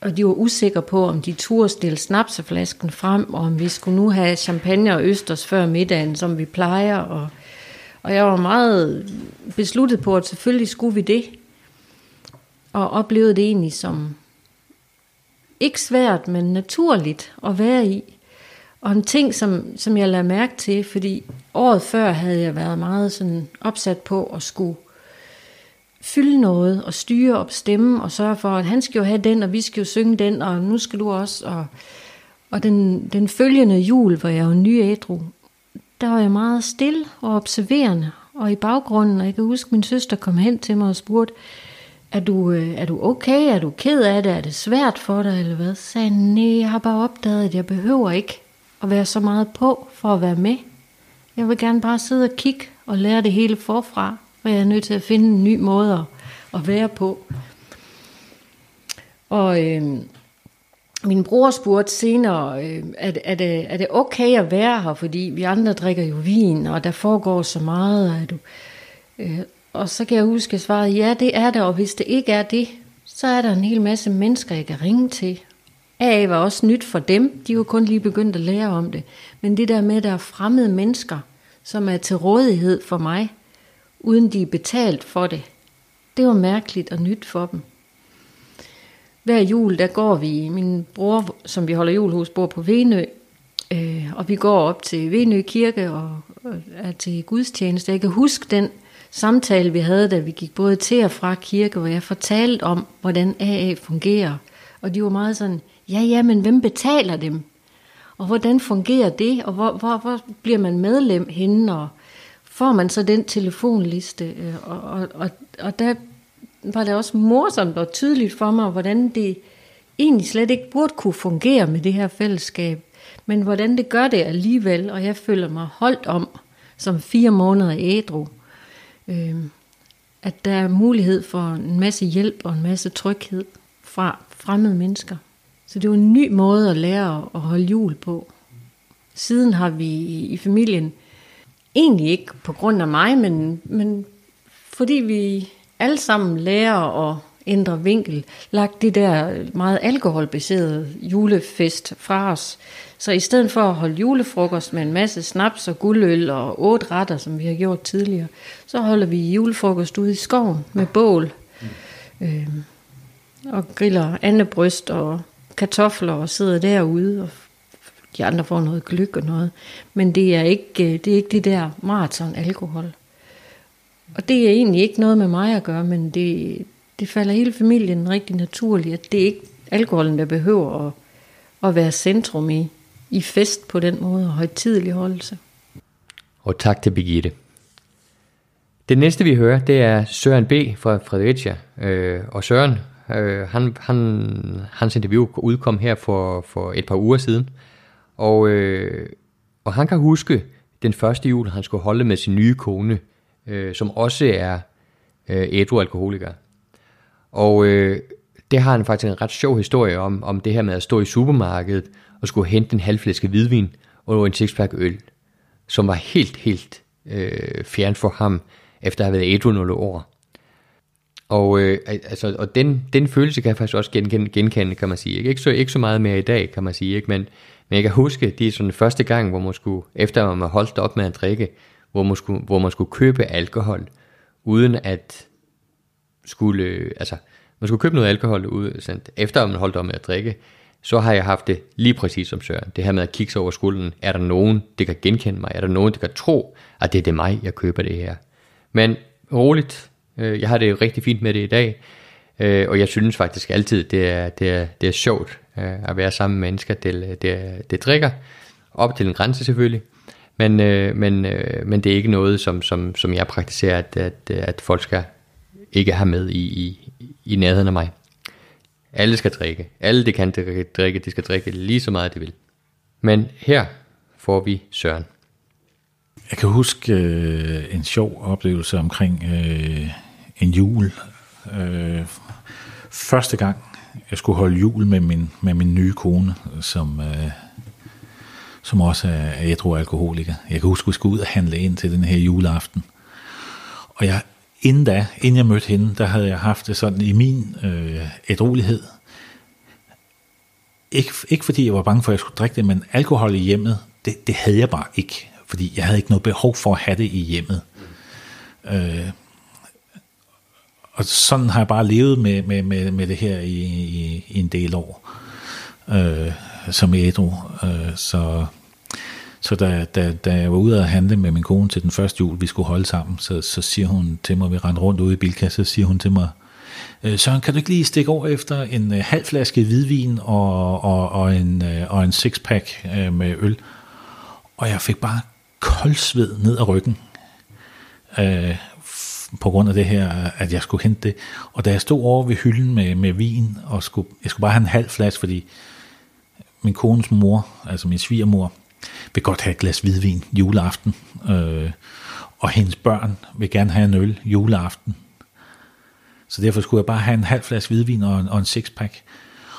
og de var usikre på, om de turde stille snapseflasken frem, og om vi skulle nu have champagne og østers før middagen, som vi plejer. Og, og jeg var meget besluttet på, at selvfølgelig skulle vi det. Og oplevede det egentlig som ikke svært, men naturligt at være i. Og en ting, som, som jeg lagde mærke til, fordi året før havde jeg været meget sådan opsat på at skulle fylde noget og styre op stemme og sørge for, at han skal jo have den, og vi skal jo synge den, og nu skal du også. Og, og den, den følgende jul, hvor jeg var ny ædru, der var jeg meget stille og observerende. Og i baggrunden, og jeg kan huske, at min søster kom hen til mig og spurgte, er du, øh, er du okay? Er du ked af det? Er det svært for dig, eller hvad? Så sagde nej, jeg har bare opdaget, at jeg behøver ikke at være så meget på for at være med. Jeg vil gerne bare sidde og kigge og lære det hele forfra, for jeg er nødt til at finde en ny måde at, at være på. Og øh, min bror spurgte senere, øh, er, er, det, er det okay at være her, fordi vi andre drikker jo vin, og der foregår så meget. Er du, øh, og så kan jeg huske, at jeg svarede, ja, det er det, og hvis det ikke er det, så er der en hel masse mennesker, jeg kan ringe til. AA var også nyt for dem, de var kun lige begyndt at lære om det. Men det der med, at der er fremmede mennesker, som er til rådighed for mig, uden de er betalt for det, det var mærkeligt og nyt for dem. Hver jul, der går vi, min bror, som vi holder jul hos, bor på Venø, øh, og vi går op til Venø Kirke og, og er til gudstjeneste. Jeg kan huske den samtale, vi havde, da vi gik både til og fra kirke, hvor jeg fortalte om, hvordan AA fungerer. Og de var meget sådan, ja, ja, men hvem betaler dem? Og hvordan fungerer det? Og hvor, hvor, hvor bliver man medlem henne? Og får man så den telefonliste? Øh, og, og, og, og der var det også morsomt og tydeligt for mig, hvordan det egentlig slet ikke burde kunne fungere med det her fællesskab. Men hvordan det gør det alligevel, og jeg føler mig holdt om som fire måneder ædru. Øh, at der er mulighed for en masse hjælp og en masse tryghed fra fremmede mennesker. Så det var en ny måde at lære at holde jul på. Siden har vi i familien, egentlig ikke på grund af mig, men, men fordi vi alle sammen lærer at ændre vinkel, lagt de der meget alkoholbaserede julefest fra os. Så i stedet for at holde julefrokost med en masse snaps og guldøl og otte retter, som vi har gjort tidligere, så holder vi julefrokost ude i skoven med bål. Øh, og griller andebryst og kartofler og sidder derude, og de andre får noget gløk og noget. Men det er ikke øh, det, er ikke det der maraton alkohol. Og det er egentlig ikke noget med mig at gøre, men det, det falder hele familien rigtig naturligt, at det er ikke alkoholen, der behøver at, at være centrum i, i fest på den måde, og højtidelig holdelse. Og tak til Birgitte. Det næste vi hører, det er Søren B. fra Fredericia. Øh, og Søren Øh, han, han, hans interview udkom her for, for et par uger siden, og, øh, og han kan huske den første jul, han skulle holde med sin nye kone, øh, som også er øh, ædru alkoholiker. Og øh, det har han faktisk en ret sjov historie om, om det her med at stå i supermarkedet og skulle hente en halv flaske hvidvin og en sixpack øl, som var helt, helt øh, fjern for ham, efter at have været ædru nogle år. Og, øh, altså, og den, den følelse kan jeg faktisk også genkende, genkende kan man sige. Ikke, ikke, så, ikke så meget mere i dag, kan man sige. Ikke? Men, men jeg kan huske, det er sådan første gang, hvor man skulle, efter man holdt op med at drikke, hvor man skulle, hvor man skulle købe alkohol, uden at skulle, altså, man skulle købe noget alkohol, ud, sådan, efter man holdt op med at drikke, så har jeg haft det lige præcis som Søren. Det her med at kigge sig over skulderen. Er der nogen, der kan genkende mig? Er der nogen, der kan tro, at det er det mig, jeg køber det her? Men roligt, øh, jeg har det rigtig fint med det i dag. Øh, og jeg synes faktisk altid, det er, det er, det er sjovt øh, at være sammen med mennesker, det, det, det drikker. Op til en grænse selvfølgelig. Men, øh, men, øh, men det er ikke noget, som, som, som jeg praktiserer, at, at, at folk skal ikke have med i, i, i nærheden af mig. Alle skal drikke. Alle, det kan drikke, de skal drikke lige så meget, de vil. Men her får vi Søren. Jeg kan huske øh, en sjov oplevelse omkring øh, en jul. Øh, første gang, jeg skulle holde jul med min, med min nye kone, som, øh, som også er ædru alkoholiker. Jeg kan huske, at vi skulle ud og handle ind til den her juleaften. Og jeg, inden da, inden jeg mødte hende, der havde jeg haft det sådan i min øh, ædrolighed. Ikke, ikke fordi jeg var bange for, at jeg skulle drikke det, men alkohol i hjemmet, det, det havde jeg bare ikke. Fordi jeg havde ikke noget behov for at have det i hjemmet. Øh, og sådan har jeg bare levet med, med, med, med det her i, i, i en del år, øh, som ædru. Øh, så så da, da, da jeg var ude at handle med min kone til den første jul, vi skulle holde sammen, så, så siger hun til mig, vi rendte rundt ude i Bilka, så siger hun til mig, øh, Søren, kan du ikke lige stikke over efter en øh, halv flaske hvidvin og, og, og, en, øh, og en sixpack med øl? Og jeg fik bare koldsved ned ad ryggen. Øh, på grund af det her, at jeg skulle hente det. Og da jeg stod over ved hylden med, med vin, og skulle, jeg skulle bare have en halv flaske, fordi min kones mor, altså min svigermor, vil godt have et glas hvidvin juleaften, øh, og hendes børn vil gerne have en øl juleaften. Så derfor skulle jeg bare have en halv flaske hvidvin og en, og en sixpack.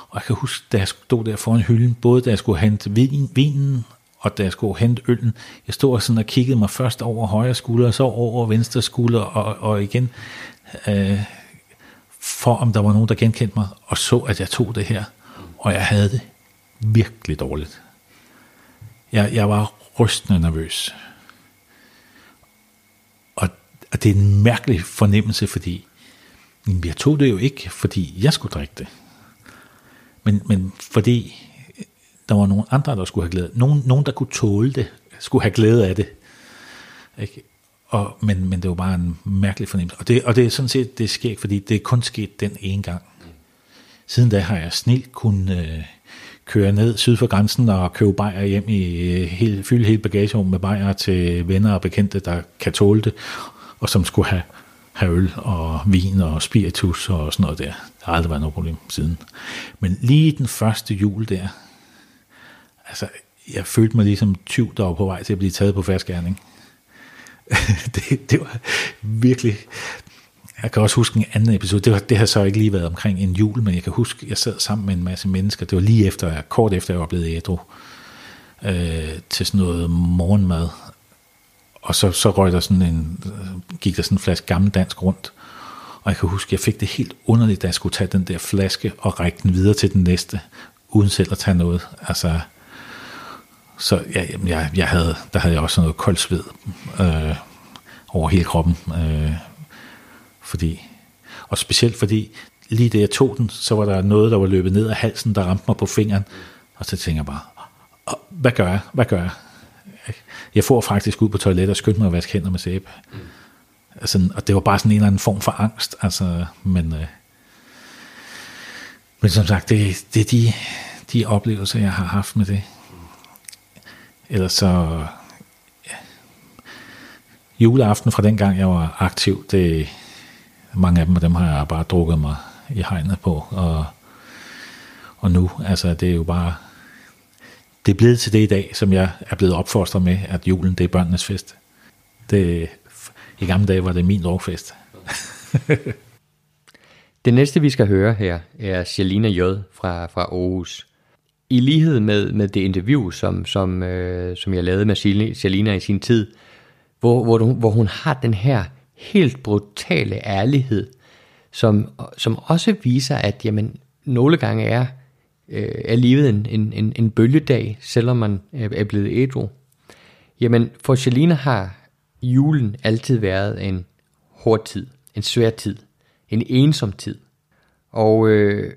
Og jeg kan huske, da jeg stod der foran hylden, både da jeg skulle hente vin, vinen, og da jeg skulle hente øllen, jeg stod og sådan og kiggede mig først over højre skulder, og så over venstre skulder, og, og igen, øh, for om der var nogen, der genkendte mig, og så, at jeg tog det her. Og jeg havde det virkelig dårligt. Jeg, jeg var rystende nervøs. Og, og det er en mærkelig fornemmelse, fordi jeg tog det jo ikke, fordi jeg skulle drikke det. Men, men fordi der var nogle andre, der skulle have glæde. Nogen, nogen der kunne tåle det, skulle have glæde af det. Ikke? Og, men, men det var bare en mærkelig fornemmelse. Og det, og det er sådan set, det sker, fordi det er kun sket den ene gang. Siden da har jeg snilt kun øh, køre ned syd for grænsen og købe bajer hjem i øh, helt, fylde hele bagagerummet med bajer til venner og bekendte, der kan tåle det, og som skulle have, have øl og vin og spiritus og sådan noget der. Der har aldrig været noget problem siden. Men lige den første jul der, altså jeg følte mig ligesom tyv, der var på vej til at blive taget på færdsgærning. det, det var virkelig, jeg kan også huske en anden episode, det, var, det har så ikke lige været omkring en jul, men jeg kan huske, jeg sad sammen med en masse mennesker, det var lige efter, kort efter jeg var blevet ædru, øh, til sådan noget morgenmad, og så, så røg der sådan en, øh, gik der sådan en flaske gammel dansk rundt, og jeg kan huske, jeg fik det helt underligt, da jeg skulle tage den der flaske og række den videre til den næste, uden selv at tage noget. Altså, så ja, jeg, jeg havde, der havde jeg også noget koldt sved øh, over hele kroppen, øh, fordi, og specielt fordi, lige da jeg tog den, så var der noget, der var løbet ned af halsen, der ramte mig på fingeren. Og så tænker jeg bare, hvad gør jeg? Hvad gør jeg? Jeg får faktisk ud på toilettet og skyndte mig at vaske hænder med sæbe. Mm. Altså, og det var bare sådan en eller anden form for angst. Altså, men, øh, men som sagt, det, det er de, de oplevelser, jeg har haft med det. Ellers så... Ja, juleaften fra den gang, jeg var aktiv, det, mange af dem, og dem har jeg bare drukket mig i hegnet på, og, og nu, altså det er jo bare, det er blevet til det i dag, som jeg er blevet opfostret med, at julen det er børnenes fest. Det, I gamle dage var det min drukfest. Det næste, vi skal høre her, er Shalina J. fra, fra Aarhus. I lighed med, med det interview, som, som, øh, som jeg lavede med Shalina i sin tid, hvor, hvor, hun, hvor hun har den her helt brutale ærlighed, som, som også viser, at jamen, nogle gange er, øh, er livet en, en, en, en bølgedag, selvom man øh, er blevet ædru. Jamen, for Shalina har julen altid været en hård tid, en svær tid, en ensom tid. Og, øh,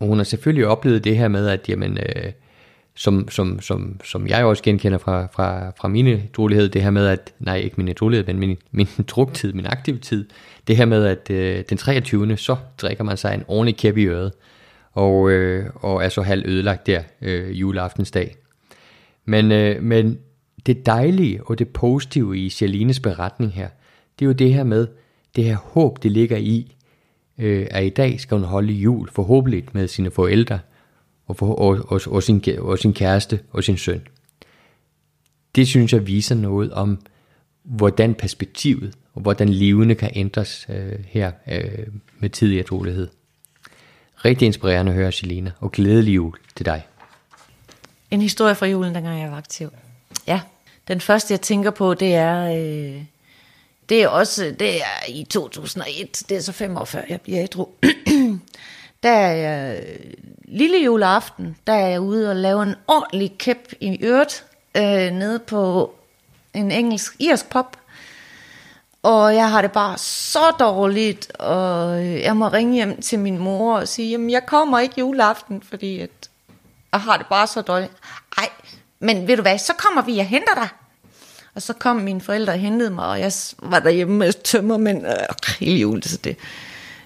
hun har selvfølgelig oplevet det her med, at jamen, øh, som, som, som, som jeg også genkender fra, fra, fra mine trolighed, det her med, at, nej ikke min trolighed, men min, min druktid, min aktive tid, det her med, at øh, den 23. så drikker man sig en ordentlig kæp i øret, og, øh, og er så halv ødelagt der øh, juleaftensdag. Men, øh, men det dejlige og det positive i Shalines beretning her, det er jo det her med, det her håb, det ligger i, øh, at i dag skal hun holde jul forhåbentlig med sine forældre, og, for, og, og, og, sin, og sin kæreste og sin søn. Det synes jeg viser noget om, hvordan perspektivet og hvordan livene kan ændres øh, her øh, med tid i atrolighed. Rigtig inspirerende at høre, Selina, og glædelig jul til dig. En historie fra julen, dengang jeg var aktiv. Ja, den første jeg tænker på, det er, øh, det er også, det er i 2001, det er så fem år før jeg bliver ædru der er jeg, øh, lille juleaften, der er jeg ude og lave en ordentlig kæp i øret, øh, nede på en engelsk, irsk pop. Og jeg har det bare så dårligt, og øh, jeg må ringe hjem til min mor og sige, jamen jeg kommer ikke juleaften, fordi at jeg har det bare så dårligt. Ej, men ved du hvad, så kommer vi og henter dig. Og så kom mine forældre og hentede mig, og jeg var derhjemme med tømmermænd øh, hele jul. Så det,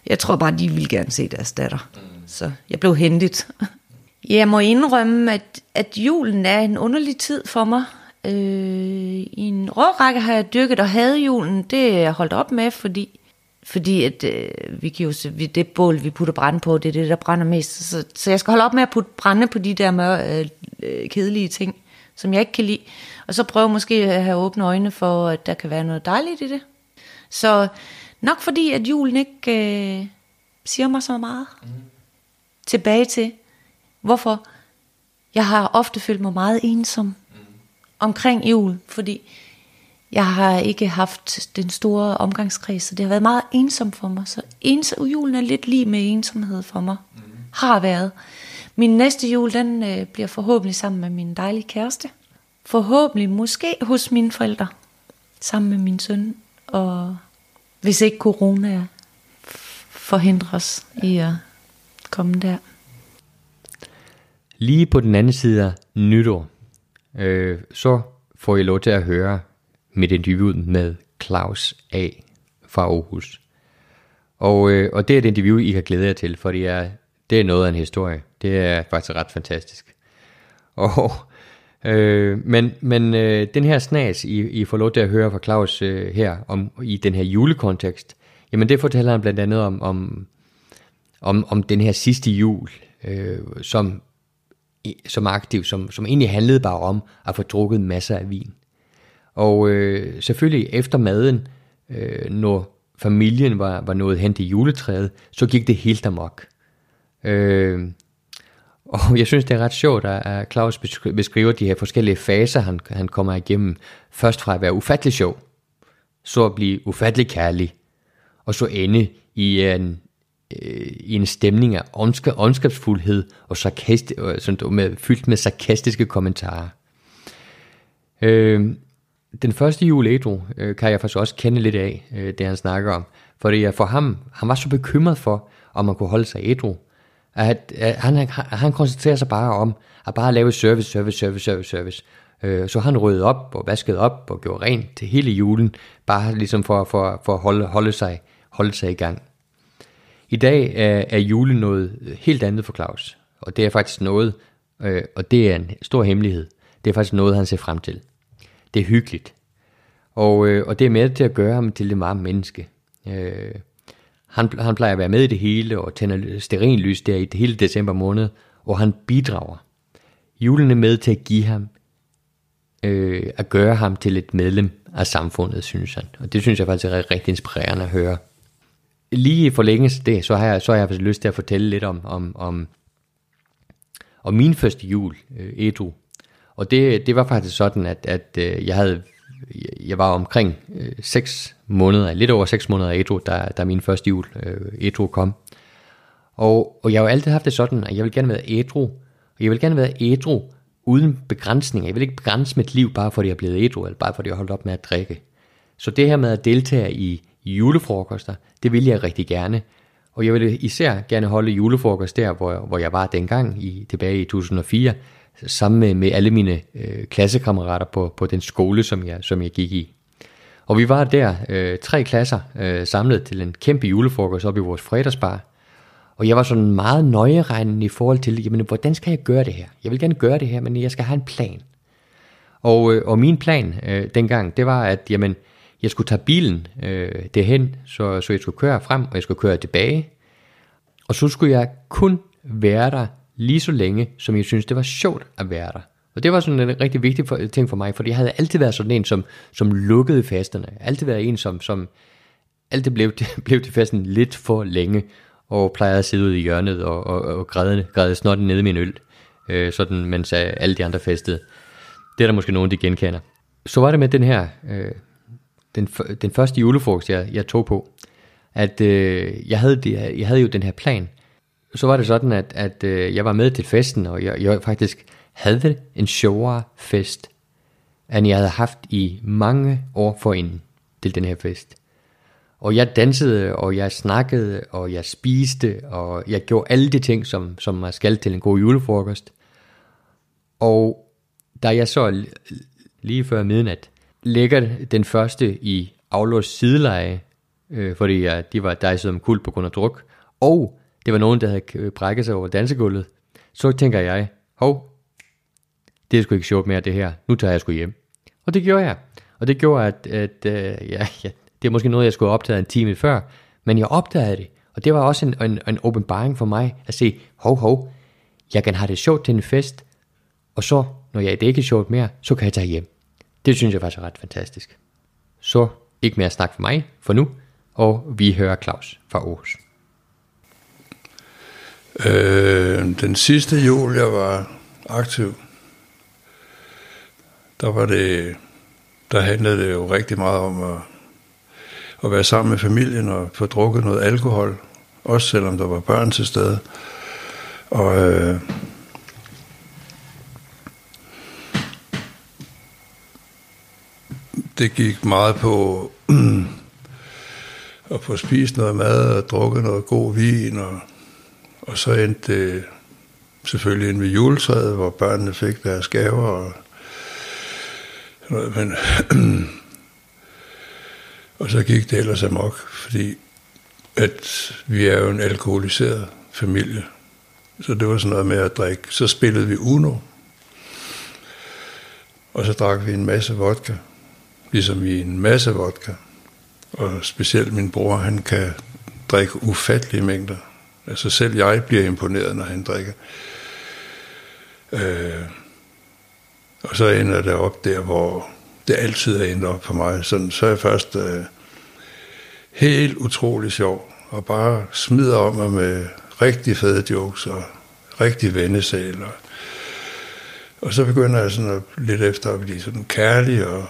jeg tror bare, de ville gerne se deres datter. Så jeg blev hentet. Jeg må indrømme, at, at julen er en underlig tid for mig. Øh, I en rårække har jeg dykket og havde julen. Det er jeg holdt op med, fordi, fordi at, øh, vi kan jo se, det bål, vi putter brænde på, det er det, der brænder mest. Så, så jeg skal holde op med at putte brænde på de der mør, øh, øh, kedelige ting, som jeg ikke kan lide. Og så prøve måske at have åbne øjne for, at der kan være noget dejligt i det. Så nok fordi, at julen ikke øh, siger mig så meget. Mm. Tilbage til, hvorfor jeg har ofte følt mig meget ensom mm. omkring jul, fordi jeg har ikke haft den store omgangskreds, så det har været meget ensomt for mig. Så ens, julen er lidt lige med ensomhed for mig. Mm. Har været. Min næste jul, den øh, bliver forhåbentlig sammen med min dejlige kæreste. Forhåbentlig måske hos mine forældre. Sammen med min søn. Og hvis ikke corona forhindrer os i at komme der. Lige på den anden side af nytår, øh, så får I lov til at høre mit interview med Claus A. fra Aarhus. Og, øh, og det er et interview, I kan glæde jer til, for det er, det er noget af en historie. Det er faktisk ret fantastisk. Og, øh, men men øh, den her snas, I, I får lov til at høre fra Claus øh, her, om, i den her julekontekst, jamen det fortæller han blandt andet om, om, om, om den her sidste jul, øh, som, som aktiv, som, som egentlig handlede bare om at få drukket masser af vin. Og øh, selvfølgelig efter maden, øh, når familien var, var nået hen til juletræet, så gik det helt amok. Øh, og jeg synes, det er ret sjovt, at Claus beskriver de her forskellige faser, han, han kommer igennem. Først fra at være ufattelig sjov, så at blive ufattelig kærlig, og så ende i en, øh, i en stemning af ondskabsfuldhed og sarkast, øh, sådan, med, fyldt med sarkastiske kommentarer. Øh, den første jul ædru øh, kan jeg faktisk også kende lidt af, øh, det han snakker om. Fordi for ham, han var så bekymret for, om man kunne holde sig ædru. At, at han, han koncentrerer sig bare om at bare lave service, service, service, service, service. Øh, så han rydde op og vaskede op og gjorde rent til hele julen, bare ligesom for, for, for at holde, holde, sig, holde sig i gang. I dag er, er julen noget helt andet for Claus, og det er faktisk noget, øh, og det er en stor hemmelighed, det er faktisk noget, han ser frem til. Det er hyggeligt, og, øh, og det er med til at gøre ham til det meget menneske. Øh, han, han plejer at være med i det hele og tænder sterinlys der i det hele december måned, og han bidrager. Julen er med til at give ham, øh, at gøre ham til et medlem af samfundet, synes han. Og det synes jeg faktisk er rigtig inspirerende at høre. lige i forlængelse det, så har jeg, så har jeg lyst til at fortælle lidt om, om, om, om min første jul, øh, Edu. Og det, det var faktisk sådan, at, at øh, jeg havde jeg var omkring øh, 6 måneder, lidt over 6 måneder etro, der der min første jul øh, ædru kom. Og, og jeg har jo altid haft det sådan, at jeg vil gerne være ædru, og jeg vil gerne være ædru uden begrænsninger. Jeg vil ikke begrænse mit liv, bare fordi jeg er blevet ædru, eller bare fordi jeg har holdt op med at drikke. Så det her med at deltage i julefrokoster, det vil jeg rigtig gerne. Og jeg ville især gerne holde julefrokost der, hvor, hvor jeg var dengang, i, tilbage i 2004, sammen med, med alle mine øh, klassekammerater på, på den skole, som jeg, som jeg gik i. Og vi var der øh, tre klasser øh, samlet til en kæmpe julefrokost op i vores fredagsbar. Og jeg var sådan meget nøjeregnende i forhold til, jamen, hvordan skal jeg gøre det her? Jeg vil gerne gøre det her, men jeg skal have en plan. Og, øh, og min plan øh, dengang, det var, at jamen, jeg skulle tage bilen øh, derhen, så, så jeg skulle køre frem, og jeg skulle køre tilbage. Og så skulle jeg kun være der lige så længe, som jeg synes, det var sjovt at være der. Og det var sådan en rigtig vigtig for, ting for mig, fordi jeg havde altid været sådan en, som, som lukkede festerne. Altid været en, som, som altid blev, blev til festen lidt for længe, og plejede at sidde ude i hjørnet og, og, og græde, græde snotten ned i min øl, øh, sådan, mens øh, alle de andre festede. Det er der måske nogen, de genkender. Så var det med den her, øh, den, den første julefrokost, jeg, jeg tog på, at øh, jeg, havde det, jeg havde jo den her plan, så var det sådan, at, at øh, jeg var med til festen, og jeg, jeg faktisk havde en sjovere fest, end jeg havde haft i mange år forinden til den her fest. Og jeg dansede, og jeg snakkede, og jeg spiste, og jeg gjorde alle de ting, som, som man skal til en god julefrokost. Og da jeg så lige før midnat lægger den første i aflåst sideleje, øh, fordi jeg, de var dejset som kul på grund af druk, og det var nogen, der havde brækket sig over dansegulvet, så tænker jeg, hov, det er sgu ikke sjovt mere det her, nu tager jeg sgu hjem. Og det gjorde jeg. Og det gjorde, at, at uh, ja, ja, det er måske noget, jeg skulle have optaget en time før, men jeg opdagede det. Og det var også en, en, en åbenbaring for mig at se, hov, hov, jeg kan have det sjovt til en fest, og så, når jeg det ikke er sjovt mere, så kan jeg tage hjem. Det synes jeg faktisk er ret fantastisk. Så ikke mere snak for mig for nu, og vi hører Claus fra Aarhus. Øh, den sidste jul, jeg var aktiv, der var det, der handlede det jo rigtig meget om at, at være sammen med familien og få drukket noget alkohol, også selvom der var børn til stede. Og øh, det gik meget på at få spist noget mad og drukket noget god vin og og så endte det selvfølgelig ind ved juletræet, hvor børnene fik deres gaver. Og, men, og så gik det ellers amok, fordi at vi er jo en alkoholiseret familie. Så det var sådan noget med at drikke. Så spillede vi Uno. Og så drak vi en masse vodka. Ligesom vi en masse vodka. Og specielt min bror, han kan drikke ufattelige mængder. Altså selv jeg bliver imponeret, når han drikker. Øh, og så ender det op der, hvor det altid er endt op for mig. Sådan, så er jeg først øh, helt utrolig sjov, og bare smider om mig med rigtig fede jokes og rigtig vendesal. Og, og så begynder jeg sådan at, lidt efter at blive sådan kærlig, og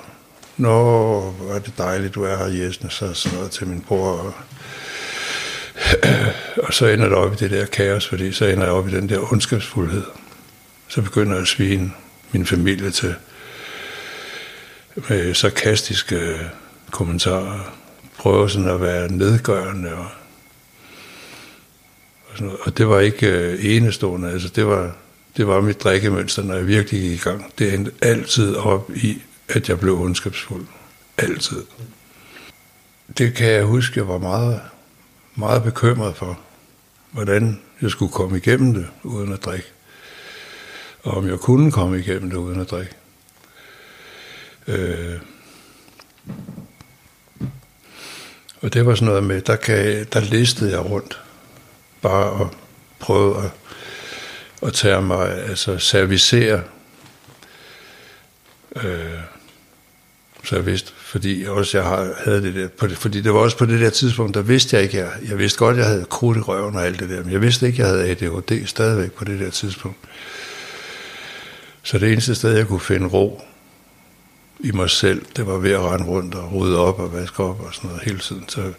Nå, hvor er det dejligt, du er her, Jesne, så sådan noget til min bror. Og, og så ender det op i det der kaos, fordi så ender jeg op i den der ondskabsfuldhed. Så begynder jeg at svine min familie til med sarkastiske øh, kommentarer. Prøver sådan at være nedgørende og, og, sådan noget. og det var ikke øh, enestående. Altså det var, det var mit drikkemønster, når jeg virkelig gik i gang. Det endte altid op i, at jeg blev ondskabsfuld. Altid. Det kan jeg huske, jeg var meget meget bekymret for, hvordan jeg skulle komme igennem det uden at drikke. Og om jeg kunne komme igennem det uden at drikke. Øh, og det var sådan noget med, der, kan, der listede jeg rundt. Bare at prøve at, at tage mig, altså servicere øh, Så jeg vidste, fordi også jeg havde det der, på det, fordi det var også på det der tidspunkt, der vidste jeg ikke, jeg, jeg vidste godt, jeg havde krudt i røven og alt det der, men jeg vidste ikke, jeg havde ADHD stadigvæk på det der tidspunkt. Så det eneste sted, jeg kunne finde ro i mig selv, det var ved at rende rundt og rydde op og vaske op og sådan noget hele tiden. Så,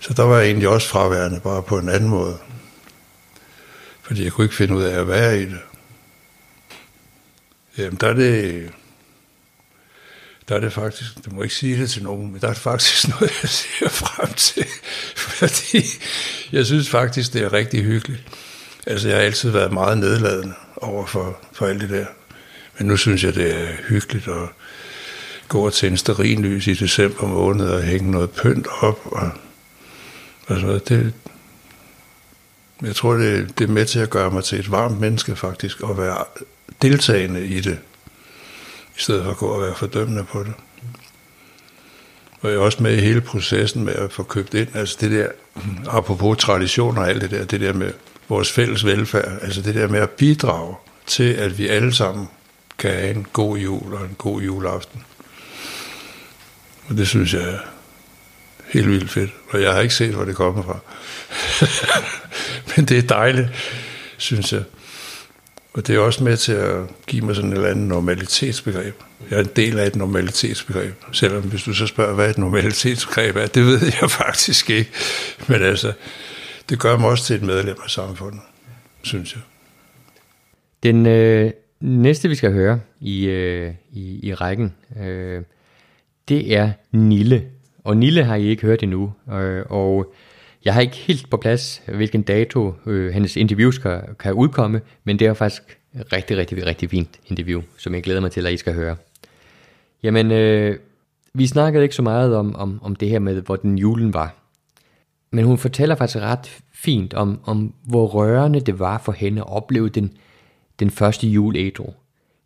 så der var jeg egentlig også fraværende, bare på en anden måde. Fordi jeg kunne ikke finde ud af at være i det. Jamen, der er det, der er det faktisk, du må ikke sige det til nogen, men der er det faktisk noget, jeg ser frem til. Fordi jeg synes faktisk, det er rigtig hyggeligt. Altså, jeg har altid været meget nedladende over for, for alt det der. Men nu synes jeg, det er hyggeligt at gå og tænde sterinlys i december måned og hænge noget pynt op. Og, og sådan noget. Det, jeg tror, det, det er med til at gøre mig til et varmt menneske faktisk, og være deltagende i det, i stedet for at gå og være fordømmende på det. Og jeg er også med i hele processen med at få købt ind, altså det der, apropos traditioner og alt det der, det der med vores fælles velfærd, altså det der med at bidrage til, at vi alle sammen kan have en god jul og en god juleaften. Og det synes jeg er helt vildt fedt. Og jeg har ikke set, hvor det kommer fra. Men det er dejligt, synes jeg. Og det er også med til at give mig sådan et eller andet normalitetsbegreb. Jeg er en del af et normalitetsbegreb. Selvom hvis du så spørger, hvad et normalitetsbegreb er, det ved jeg faktisk ikke. Men altså, det gør mig også til et medlem af samfundet, synes jeg. Den øh, næste, vi skal høre i, øh, i, i rækken, øh, det er Nille. Og Nille har I ikke hørt endnu, øh, og jeg har ikke helt på plads, hvilken dato øh, hendes interview skal, kan udkomme, men det er faktisk rigtig, rigtig, rigtig fint interview, som jeg glæder mig til, at I skal høre. Jamen, øh, vi snakkede ikke så meget om, om, om det her med, hvor den julen var. Men hun fortæller faktisk ret fint om, om hvor rørende det var for hende at opleve den, den første jul ædru.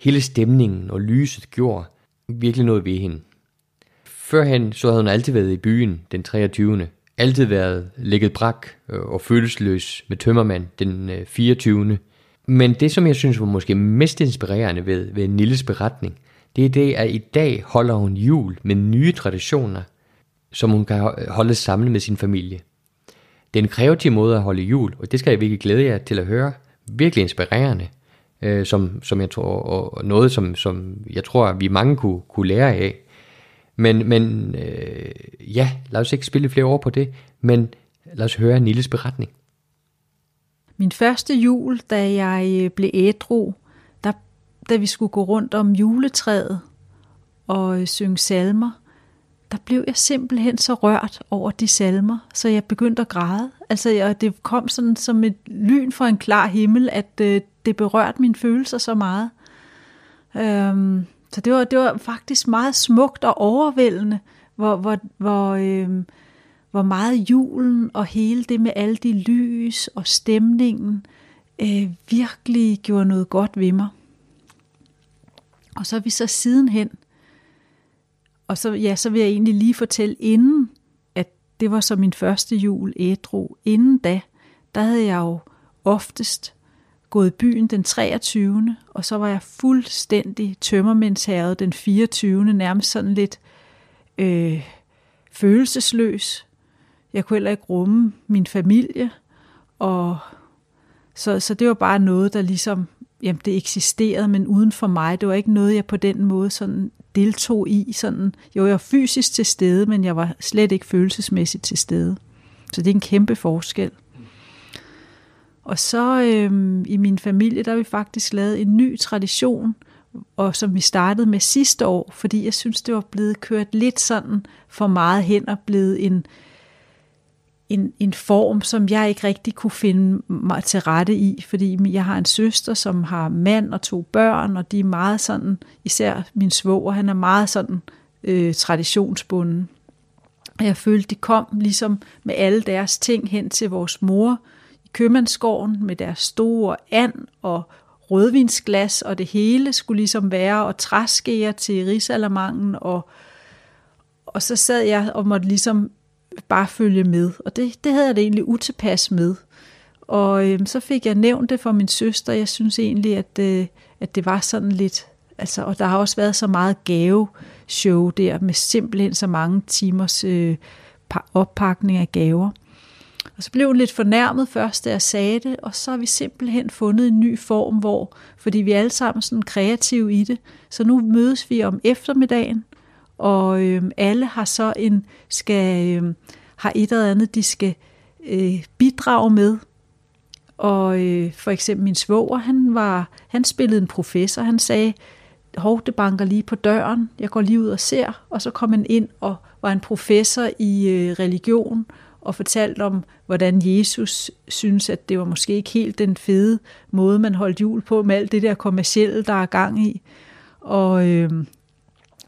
Hele stemningen og lyset gjorde virkelig noget ved hende. Førhen så havde hun altid været i byen den 23. Altid været ligget brak øh, og følelsesløs med tømmermand den øh, 24. Men det, som jeg synes var måske mest inspirerende ved, ved Nilles beretning, det er det, at i dag holder hun jul med nye traditioner, som hun kan holde sammen med sin familie. Det er en kreativ måde at holde jul, og det skal jeg virkelig glæde jer til at høre. Virkelig inspirerende, øh, som, som jeg tror, og noget, som, som jeg tror, at vi mange kunne, kunne lære af. Men, men øh, ja, lad os ikke spille flere år på det, men lad os høre Nilles beretning. Min første jul, da jeg øh, blev ædru, der, da vi skulle gå rundt om juletræet og øh, synge salmer, der blev jeg simpelthen så rørt over de salmer, så jeg begyndte at græde. Altså, jeg, det kom sådan som et lyn fra en klar himmel, at øh, det berørte mine følelser så meget. Øhm, så det var, det var faktisk meget smukt og overvældende, hvor, hvor, hvor, øh, hvor meget julen og hele det med alle de lys og stemningen øh, virkelig gjorde noget godt ved mig. Og så er vi så sidenhen, og så, ja, så vil jeg egentlig lige fortælle inden, at det var så min første jul ædru. Inden da, der havde jeg jo oftest gået i byen den 23. Og så var jeg fuldstændig tømmermændsherret den 24. Nærmest sådan lidt øh, følelsesløs. Jeg kunne heller ikke rumme min familie. Og så, så det var bare noget, der ligesom, jamen det eksisterede, men uden for mig. Det var ikke noget, jeg på den måde sådan deltog i. Sådan, jo, jeg var fysisk til stede, men jeg var slet ikke følelsesmæssigt til stede. Så det er en kæmpe forskel. Og så øhm, i min familie, der har vi faktisk lavet en ny tradition, og som vi startede med sidste år, fordi jeg synes, det var blevet kørt lidt sådan for meget hen og blevet en, en, en form, som jeg ikke rigtig kunne finde mig til rette i, fordi jeg har en søster, som har mand og to børn, og de er meget sådan, især min svoger, han er meget sådan øh, traditionsbunden. Og jeg følte, de kom ligesom med alle deres ting hen til vores mor, i købmandsgården med deres store and og rødvinsglas, og det hele skulle ligesom være, og træskeer til risalamangen, og, og så sad jeg og måtte ligesom bare følge med, og det, det havde jeg det egentlig utilpas med. Og øhm, så fik jeg nævnt det for min søster, jeg synes egentlig, at, øh, at det var sådan lidt, altså, og der har også været så meget gaveshow der, med simpelthen så mange timers øh, oppakning af gaver. Og så blev hun lidt fornærmet først, da jeg sagde det, og så har vi simpelthen fundet en ny form, hvor, fordi vi er alle sammen sådan kreative i det, så nu mødes vi om eftermiddagen, og øh, alle har så en, skal, øh, har et eller andet, de skal øh, bidrage med. Og øh, for eksempel min svoger, han, var, han spillede en professor, han sagde, hov, det banker lige på døren, jeg går lige ud og ser, og så kom han ind og var en professor i øh, religion, og fortalte om, hvordan Jesus synes, at det var måske ikke helt den fede måde, man holdt jul på, med alt det der kommercielle, der er gang i. Og øh,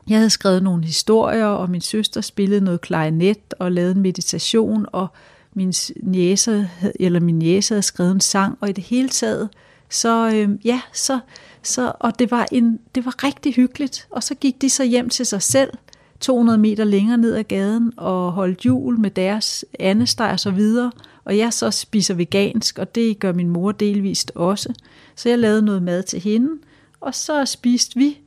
jeg havde skrevet nogle historier, og min søster spillede noget klarinet og lavede en meditation, og min niece, eller min niece havde skrevet en sang, og i det hele taget, så øh, ja, så, så, og det var, en, det var rigtig hyggeligt. Og så gik de så hjem til sig selv, 200 meter længere ned ad gaden, og holdt jul med deres andesteg og så videre. Og jeg så spiser vegansk, og det gør min mor delvist også. Så jeg lavede noget mad til hende, og så spiste vi,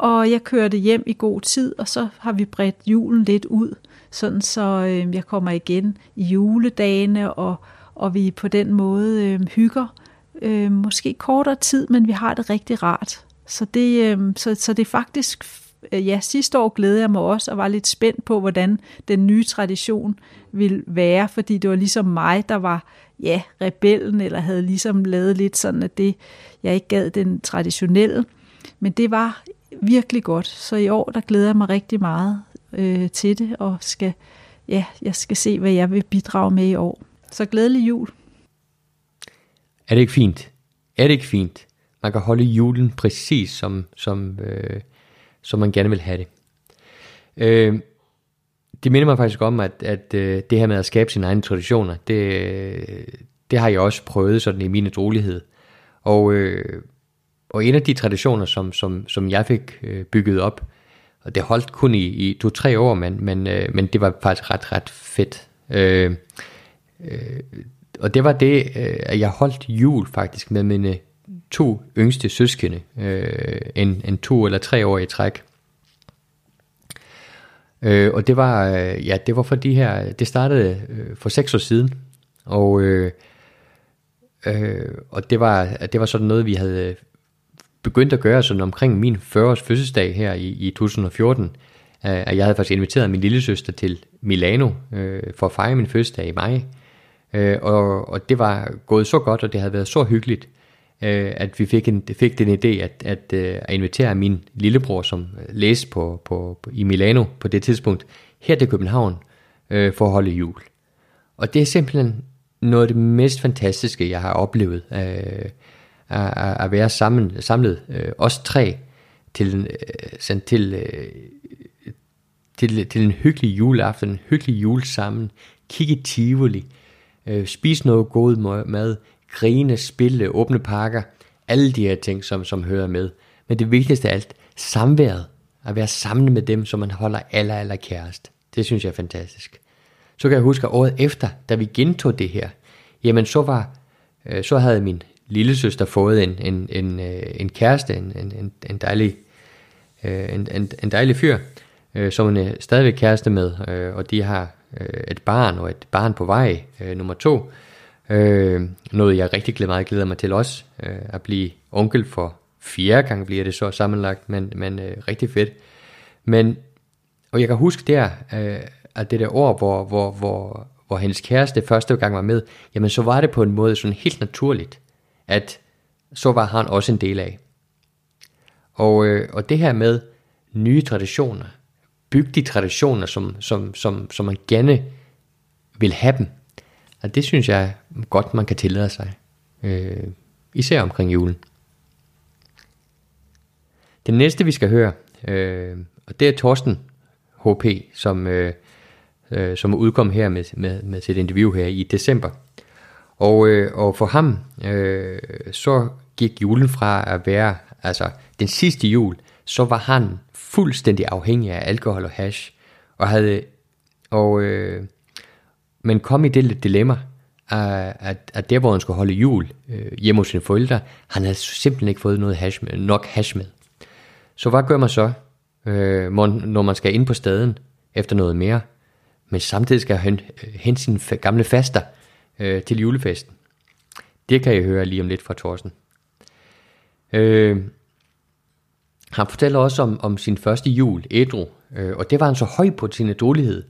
og jeg kørte hjem i god tid, og så har vi bredt julen lidt ud, sådan så øh, jeg kommer igen i juledagene, og, og vi på den måde øh, hygger. Øh, måske kortere tid, men vi har det rigtig rart. Så det, øh, så, så det er faktisk, øh, ja, sidste år glædede jeg mig også, og var lidt spændt på, hvordan den nye tradition ville være, fordi det var ligesom mig, der var, ja, rebellen, eller havde ligesom lavet lidt sådan, at det, jeg ikke gad den traditionelle. Men det var virkelig godt. Så i år, der glæder jeg mig rigtig meget øh, til det, og skal, ja, jeg skal se, hvad jeg vil bidrage med i år. Så glædelig jul. Er det ikke fint? Er det ikke fint? Man kan holde julen præcis som, som, øh, som man gerne vil have det. Øh, det minder mig faktisk om, at, at øh, det her med at skabe sine egne traditioner, det, det har jeg også prøvet sådan i min drolighed. Og øh, og en af de traditioner, som, som, som jeg fik øh, bygget op, og det holdt kun i, i to-tre år, men, men, øh, men det var faktisk ret, ret fedt. Øh, øh, og det var det, øh, at jeg holdt jul faktisk med mine to yngste søskende, øh, en, en to eller tre år i træk. Øh, og det var, øh, ja, det var for de her, det startede øh, for seks år siden, og, øh, øh, og det var, det var sådan noget, vi havde begyndte at gøre sådan omkring min 40-års fødselsdag her i, i 2014, øh, at jeg havde faktisk inviteret min lille søster til Milano øh, for at fejre min fødselsdag i maj. Øh, og, og det var gået så godt, og det havde været så hyggeligt, øh, at vi fik, en, fik den idé at, at, øh, at invitere min lillebror, som læste på, på, på, i Milano på det tidspunkt, her til København øh, for at holde jul. Og det er simpelthen noget af det mest fantastiske, jeg har oplevet. Øh, at, at være sammen, samlet, øh, os tre, til, øh, til, øh, til, til en hyggelig juleaften, en hyggelig jul sammen, kigge i Tivoli, øh, spise noget god mad, grine, spille, åbne pakker, alle de her ting, som, som hører med. Men det vigtigste af alt, samværet, at være sammen med dem, som man holder aller, aller kærest. Det synes jeg er fantastisk. Så kan jeg huske, at året efter, da vi gentog det her, jamen så var, øh, så havde min lillesøster fået en, en, en, øh, en kæreste, en, en, en, dejlig, øh, en, en, en dejlig fyr, øh, som hun er øh, stadigvæk kæreste med, og de har et barn og et barn på vej, nummer to. noget jeg rigtig glæder, meget glæder mig til også, at blive onkel for fjerde gang bliver det så sammenlagt, men, men rigtig fedt. Men, og jeg kan huske der, at det der år, hvor, hvor, hvor, hvor hendes kæreste første gang var med, jamen så var det på en måde sådan helt naturligt at så var han også en del af. Og, øh, og det her med nye traditioner, bygge de traditioner, som, som, som, som man gerne vil have dem, og det synes jeg godt, man kan tillade sig. Øh, især omkring julen. Den næste, vi skal høre, øh, og det er Torsten HP, som, øh, øh, som udkom her med, med, med sit interview her i december og, øh, og for ham, øh, så gik julen fra at være, altså den sidste jul, så var han fuldstændig afhængig af alkohol og hash, og havde, og, øh, men kom i det dilemma, at, at, der hvor han skulle holde jul øh, hjemme hos sine forældre, han havde simpelthen ikke fået noget hash med, nok hash med. Så hvad gør man så, øh, når man skal ind på staden efter noget mere, men samtidig skal hen, hente øh, sine gamle faster øh, til julefesten? Det kan I høre lige om lidt fra Thorsten. Øh, han fortæller også om, om sin første jul, Edru, øh, og det var han så høj på sin dårlighed,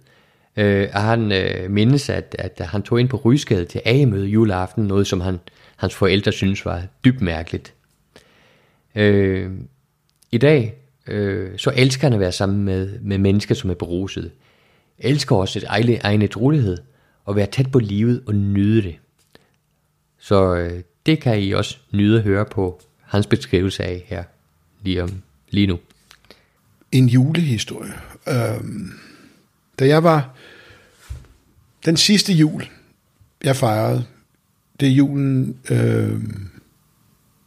øh, at han øh, mindes, at, at han tog ind på Rysgade til A-møde juleaften, noget som han, hans forældre synes var dybt mærkeligt. Øh, I dag, øh, så elsker han at være sammen med, med mennesker, som er beruset. Elsker også et egne, egen ædruelighed, og være tæt på livet og nyde det. Så øh, det kan I også nyde at høre på hans beskrivelse af her lige, om, lige nu. En julehistorie. Øhm, da jeg var den sidste jul, jeg fejrede, det er julen øh,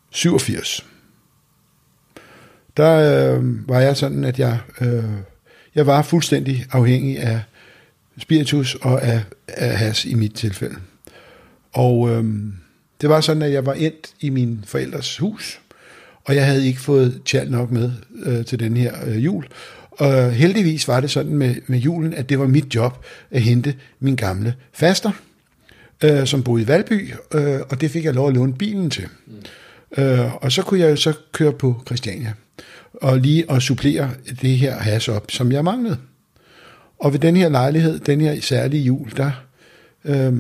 87. Der øh, var jeg sådan, at jeg, øh, jeg var fuldstændig afhængig af spiritus og af, af has i mit tilfælde. Og øhm, det var sådan, at jeg var endt i min forældres hus, og jeg havde ikke fået tjal nok med øh, til den her øh, jul. Og heldigvis var det sådan med, med julen, at det var mit job at hente min gamle faster, øh, som boede i Valby, øh, og det fik jeg lov at låne bilen til. Mm. Øh, og så kunne jeg så køre på Christiania, og lige at supplere det her has op, som jeg manglede. Og ved den her lejlighed, den her særlige jul, der øh,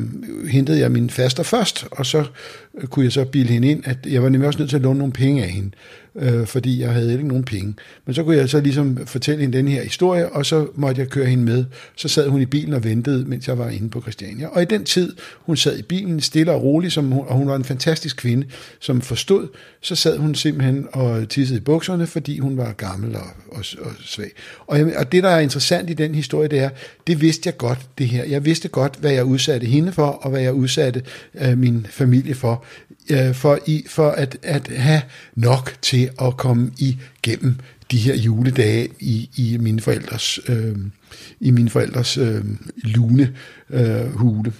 hentede jeg min faster først, og så Øh, kunne jeg så bilde hende ind, at jeg var nemlig også nødt til at låne nogle penge af hende, øh, fordi jeg havde ikke nogen penge. Men så kunne jeg så ligesom fortælle hende den her historie, og så måtte jeg køre hende med. Så sad hun i bilen og ventede, mens jeg var inde på Christiania. Og i den tid, hun sad i bilen, stille og rolig, som hun, og hun var en fantastisk kvinde, som forstod, så sad hun simpelthen og tissede i bukserne, fordi hun var gammel og, og, og svag. Og, jeg, og det, der er interessant i den historie, det er, det vidste jeg godt, det her. Jeg vidste godt, hvad jeg udsatte hende for, og hvad jeg udsatte øh, min familie for, øh, for, i, for at, at have nok til at komme igennem de her juledage i, i mine forældres, øh, i mine forældres øh, lune øh, hule.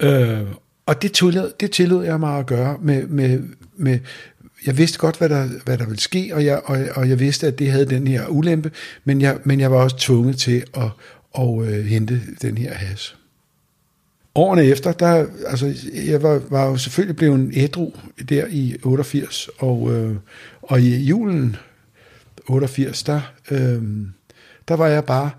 Øh, og det tillod, det tillod jeg mig at gøre med, med, med jeg vidste godt, hvad der, hvad der ville ske, og jeg, og, og jeg vidste, at det havde den her ulempe, men jeg, men jeg var også tvunget til at, at, at øh, hente den her has årene efter, der, altså, jeg var, var jo selvfølgelig blevet ædru der i 88, og, øh, og i julen 88, der, øh, der var jeg bare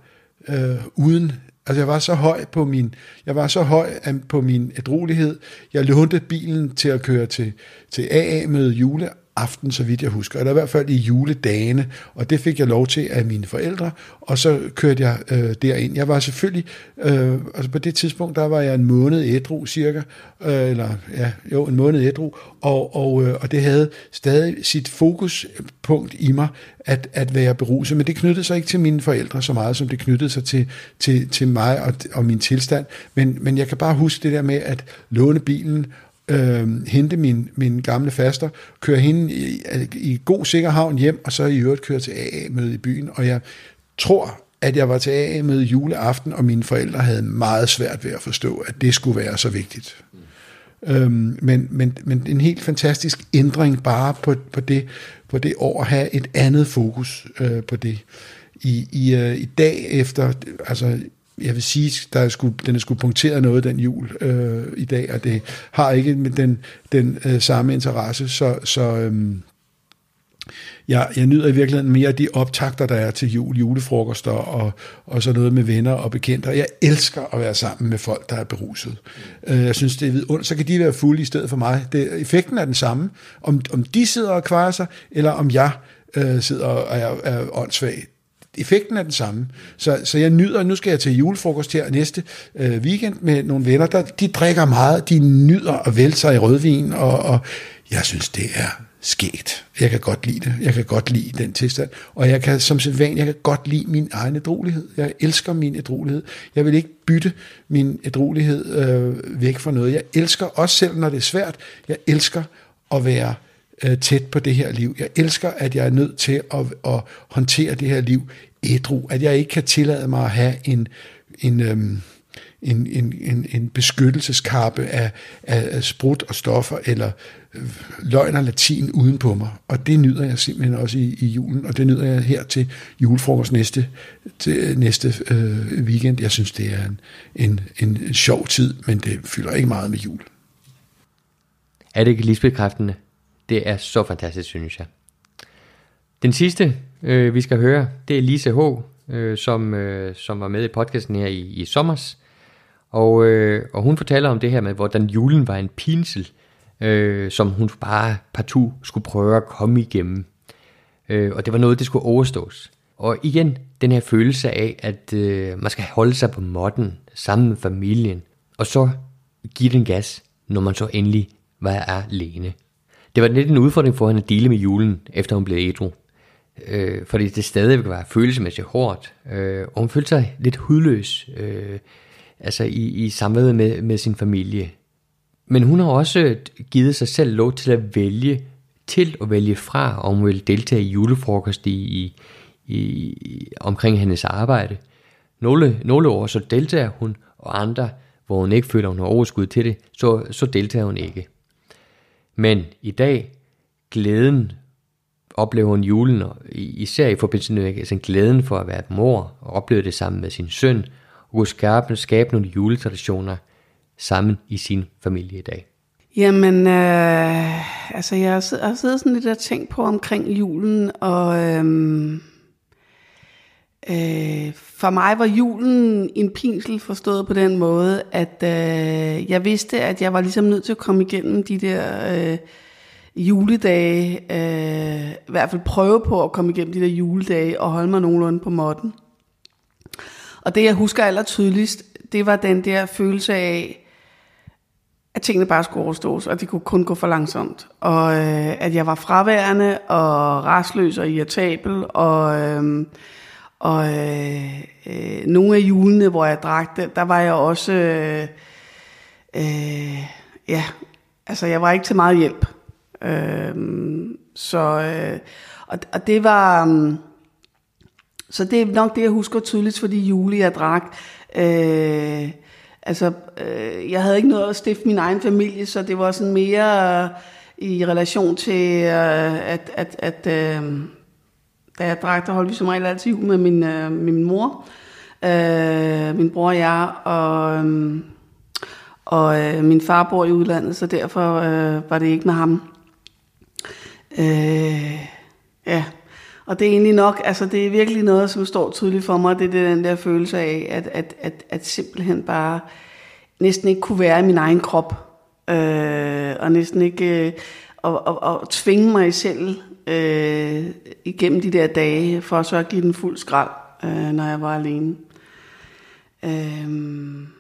øh, uden, altså jeg var så høj på min, jeg var så høj på min ædrolighed, jeg lånte bilen til at køre til, til AA med jule aften, så vidt jeg husker, eller i hvert fald i juledagene, og det fik jeg lov til af mine forældre, og så kørte jeg øh, derind. Jeg var selvfølgelig, øh, altså på det tidspunkt, der var jeg en måned ædru cirka, øh, eller ja, jo, en måned ædru, og, og, øh, og det havde stadig sit fokuspunkt i mig, at, at være beruset, men det knyttede sig ikke til mine forældre så meget, som det knyttede sig til, til, til mig og, og min tilstand, men, men jeg kan bare huske det der med at låne bilen, øh, hente min, min gamle faster, køre hende i, i god sikker havn hjem, og så i øvrigt køre til AA-møde i byen. Og jeg tror, at jeg var til AA-møde juleaften, og mine forældre havde meget svært ved at forstå, at det skulle være så vigtigt. Mm. Øhm, men, men, men en helt fantastisk ændring bare på, på, det, på det år at have et andet fokus øh, på det. I, i, øh, I dag efter, altså jeg vil sige, der er sku, den er skulle punkteret noget, den jul øh, i dag, og det har ikke den, den øh, samme interesse, så, så øh, jeg, jeg nyder i virkeligheden mere de optagter, der er til jul, julefrokoster og, og så noget med venner og bekendte. Jeg elsker at være sammen med folk, der er beruset. Øh, jeg synes, det er vidunderligt. Så kan de være fulde i stedet for mig. Det, effekten er den samme. Om, om de sidder og kvarer sig, eller om jeg øh, sidder og er, er åndssvag effekten er den samme. Så, så jeg nyder, nu skal jeg til julefrokost her næste øh, weekend med nogle venner, der de drikker meget, de nyder at vælte sig i rødvin, og, og jeg synes, det er skægt. Jeg kan godt lide det. Jeg kan godt lide den tilstand. Og jeg kan som sædvan, jeg kan godt lide min egen ædrolighed. Jeg elsker min ædrolighed. Jeg vil ikke bytte min ædrolighed øh, væk for noget. Jeg elsker, også selv når det er svært, jeg elsker at være øh, tæt på det her liv. Jeg elsker, at jeg er nødt til at, at håndtere det her liv ædru, at jeg ikke kan tillade mig at have en, en, øhm, en, en, en, en beskyttelseskappe af, af, af sprut og stoffer, eller øh, løgn og latin uden på mig, og det nyder jeg simpelthen også i, i julen, og det nyder jeg her til julefrokost næste, til, øh, næste øh, weekend. Jeg synes, det er en, en, en sjov tid, men det fylder ikke meget med jul. Er det ikke livsbekræftende? Det er så fantastisk, synes jeg. Den sidste, øh, vi skal høre, det er Lise H., øh, som, øh, som var med i podcasten her i, i sommers. Og, øh, og hun fortæller om det her med, hvordan julen var en pinsel, øh, som hun bare partout skulle prøve at komme igennem. Øh, og det var noget, det skulle overstås. Og igen, den her følelse af, at øh, man skal holde sig på modden sammen med familien, og så give den gas, når man så endelig var alene. Det var lidt en udfordring for hende at dele med julen, efter hun blev ædru. Øh, fordi det stadig var følelsesmæssigt hårdt, øh, og hun følte sig lidt hudløs, øh, altså i, i samværet med, med sin familie. Men hun har også øh, givet sig selv lov til at vælge, til at vælge fra, om hun vil deltage i julefrokost i, i, i, omkring hendes arbejde. Nogle, nogle år så deltager hun, og andre, hvor hun ikke føler, hun har overskud til det, så, så deltager hun ikke. Men i dag, glæden oplever hun julen, og især i forbindelse med altså glæden for at være mor, og oplever det sammen med sin søn, og kunne skabe, skabe nogle juletraditioner sammen i sin familie i dag. Jamen, øh, altså jeg har siddet, sådan lidt og tænkt på omkring julen, og øh, øh, for mig var julen en pinsel forstået på den måde, at øh, jeg vidste, at jeg var ligesom nødt til at komme igennem de der øh, juledage, øh, i hvert fald prøve på at komme igennem de der juledage og holde mig nogenlunde på måtten. Og det jeg husker aller tydeligst, det var den der følelse af, at tingene bare skulle overstås, og det kunne kun gå for langsomt. Og øh, at jeg var fraværende og rastløs og irritabel, og, øh, og øh, øh, nogle af julene, hvor jeg drak det, der var jeg også, øh, øh, ja, altså jeg var ikke til meget hjælp. Øh, så, øh, og, og det var, mm, så det er nok det, jeg husker tydeligt for de jeg drak. Øh, altså, øh, jeg havde ikke noget at stifte min egen familie, så det var sådan mere øh, i relation til, øh, at, at, at øh, da jeg drak, der holdt vi som regel altid jul med min, øh, min mor, øh, min bror og jeg, og, øh, og øh, min far bor i udlandet, så derfor øh, var det ikke med ham. Øh, ja, og det er egentlig nok, altså det er virkelig noget, som står tydeligt for mig, det er den der følelse af, at, at, at, at simpelthen bare næsten ikke kunne være i min egen krop, øh, og næsten ikke, øh, og, og, og tvinge mig selv øh, igennem de der dage, for så at give den fuld skrald, øh, når jeg var alene. Øh,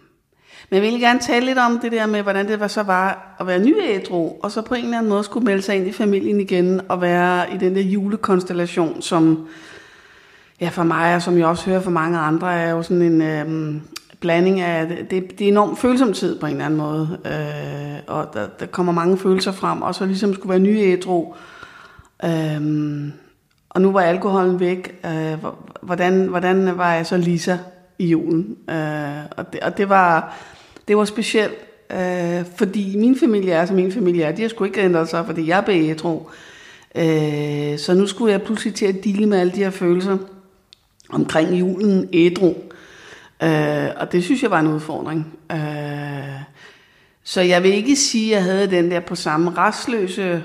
men jeg ville gerne tale lidt om det der med, hvordan det var så var at være nyædru, og så på en eller anden måde skulle melde sig ind i familien igen, og være i den der julekonstellation, som ja, for mig, og som jeg også hører for mange andre, er jo sådan en øh, blanding af, det, det er enormt følsom tid på en eller anden måde, øh, og der, der kommer mange følelser frem, og så ligesom skulle være nyædru, øh, og nu var alkoholen væk, øh, hvordan, hvordan var jeg så Lisa i julen? Øh, og, det, og det var det var specielt, øh, fordi min familie er, som min familie er. De har sgu ikke ændret sig, fordi jeg er ædru. Øh, så nu skulle jeg pludselig til at dele med alle de her følelser omkring julen ædru. Øh, og det synes jeg var en udfordring. Øh, så jeg vil ikke sige, at jeg havde den der på samme restløse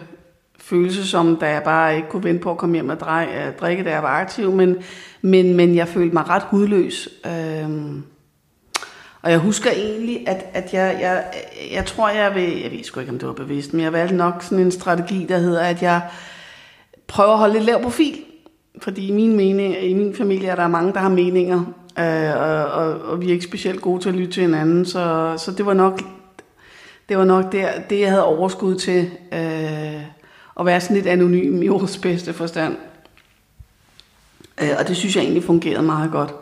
følelse, som da jeg bare ikke kunne vente på at komme hjem og drikke, da jeg var aktiv, men, men, men jeg følte mig ret hudløs. Øh, og jeg husker egentlig, at, at jeg, jeg, jeg tror, jeg vil, jeg ved sgu ikke, om det var bevidst, men jeg valgte nok sådan en strategi, der hedder, at jeg prøver at holde lidt lav profil. Fordi i min, mening, i min familie er der mange, der har meninger, øh, og, og, og vi er ikke specielt gode til at lytte til hinanden, så, så det var nok det var nok der, det, jeg havde overskud til, øh, at være sådan lidt anonym i ordets bedste forstand. Øh, og det synes jeg egentlig fungerede meget godt.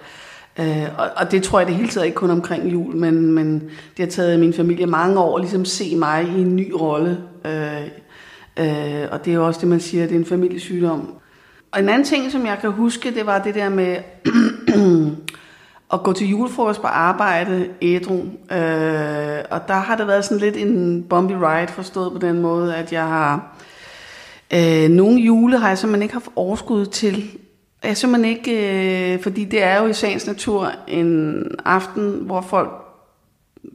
Øh, og, og det tror jeg det hele taget ikke kun omkring jul, men, men det har taget min familie mange år at ligesom se mig i en ny rolle. Øh, øh, og det er jo også det, man siger, det er en familiesygdom. Og en anden ting, som jeg kan huske, det var det der med at gå til julefrokost på arbejde ædru. Øh, og der har det været sådan lidt en bumpy ride, forstået på den måde, at jeg har... Øh, nogle jule har jeg simpelthen ikke haft overskud til. Jeg simpelthen ikke... Øh, fordi det er jo i sagens natur en aften, hvor folk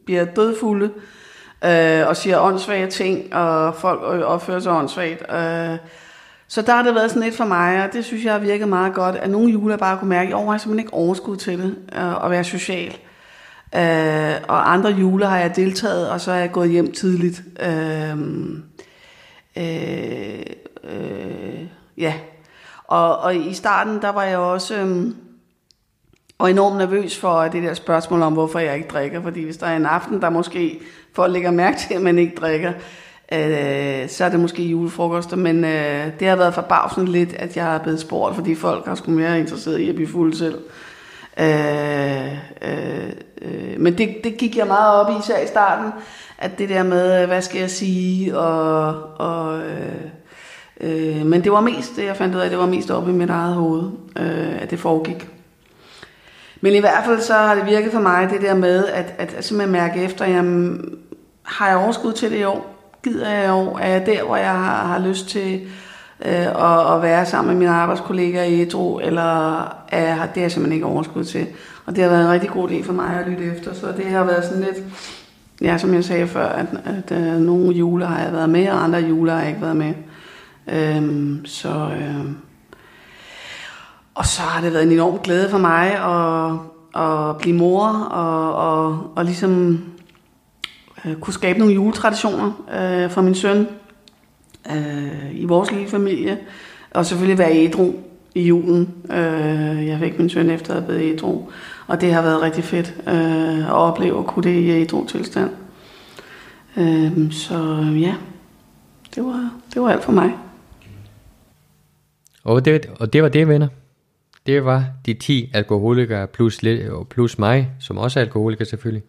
bliver dødfulde øh, og siger åndssvage ting, og folk opfører sig åndssvagt. Øh, så der har det været sådan lidt for mig, og det synes jeg har virket meget godt, at nogle juler bare kunne mærke, at jeg har simpelthen ikke overskud til det, øh, at være social. Øh, og andre juler har jeg deltaget, og så er jeg gået hjem tidligt. Øh, øh, øh, ja. Og, og i starten, der var jeg også... Øhm, og enormt nervøs for det der spørgsmål om, hvorfor jeg ikke drikker. Fordi hvis der er en aften, der måske folk lægger mærke til, at man ikke drikker, øh, så er det måske julefrokoster. Men øh, det har været forbavsende lidt, at jeg er blevet spurgt, fordi folk har sgu mere interesseret i at blive fuld selv. Øh, øh, øh, men det, det gik jeg meget op i, især i starten, at det der med, hvad skal jeg sige, og, og øh, øh, men det var mest, det jeg fandt ud af, det var mest oppe i mit eget hoved, øh, at det foregik. Men i hvert fald så har det virket for mig, det der med, at, at, at simpelthen mærke efter, jamen, har jeg overskud til det i år? Gider jeg i år? Er jeg der, hvor jeg har, har lyst til øh, at, at være sammen med mine arbejdskollegaer i Etro, eller er jeg, det er jeg simpelthen ikke overskud til? Og det har været en rigtig god idé for mig at lytte efter, så det har været sådan lidt, ja, som jeg sagde før, at, at at øh, nogle jule har jeg været med, og andre jule har jeg ikke været med. Øhm, så, øhm, og så har det været en enorm glæde for mig at, at blive mor og, og, og ligesom øh, kunne skabe nogle juletraditioner øh, for min søn øh, i vores lille familie. Og selvfølgelig være ædru i julen. Øh, jeg fik min søn efter at have været ædru. Og det har været rigtig fedt øh, at opleve at kunne det i ædru tilstand. Øh, så ja, det var, det var alt for mig. Og det, og det var det, venner. Det var de 10 alkoholikere plus, plus mig, som også er alkoholiker selvfølgelig.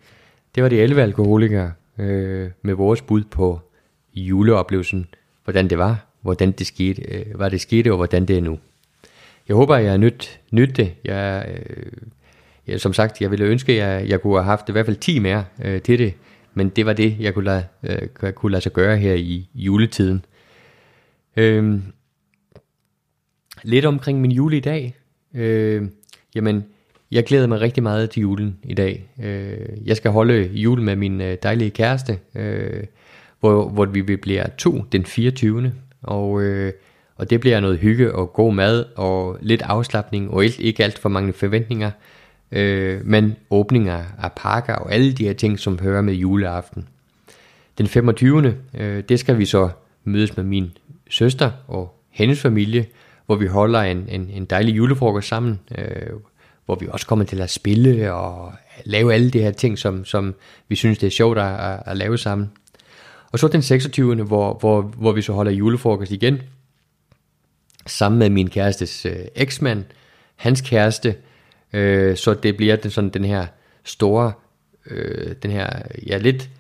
Det var de 11 alkoholikere øh, med vores bud på juleoplevelsen, hvordan det var, hvordan det skete, øh, hvad det skete og hvordan det er nu. Jeg håber, jeg har nyt, nyt det. Jeg, øh, jeg, som sagt, jeg ville ønske, at jeg, jeg kunne have haft i hvert fald 10 mere øh, til det, men det var det, jeg kunne lade, øh, kunne lade sig gøre her i juletiden. Øh, lidt omkring min jul i dag. Øh, jamen, jeg glæder mig rigtig meget til julen i dag. Øh, jeg skal holde jul med min øh, dejlige kæreste, øh, hvor, hvor vi bliver to den 24. Og, øh, og det bliver noget hygge og god mad og lidt afslappning og ikke alt for mange forventninger. Øh, men åbninger af pakker og alle de her ting, som hører med juleaften. Den 25. Øh, det skal vi så mødes med min søster og hendes familie, hvor vi holder en, en, en dejlig julefrokost sammen, øh, hvor vi også kommer til at spille og lave alle de her ting, som, som vi synes, det er sjovt at, at, at lave sammen. Og så den 26. Hvor, hvor, hvor vi så holder julefrokost igen, sammen med min kærestes øh, eksmand, hans kæreste, øh, så det bliver den, sådan den her store, øh, den her, ja, lidt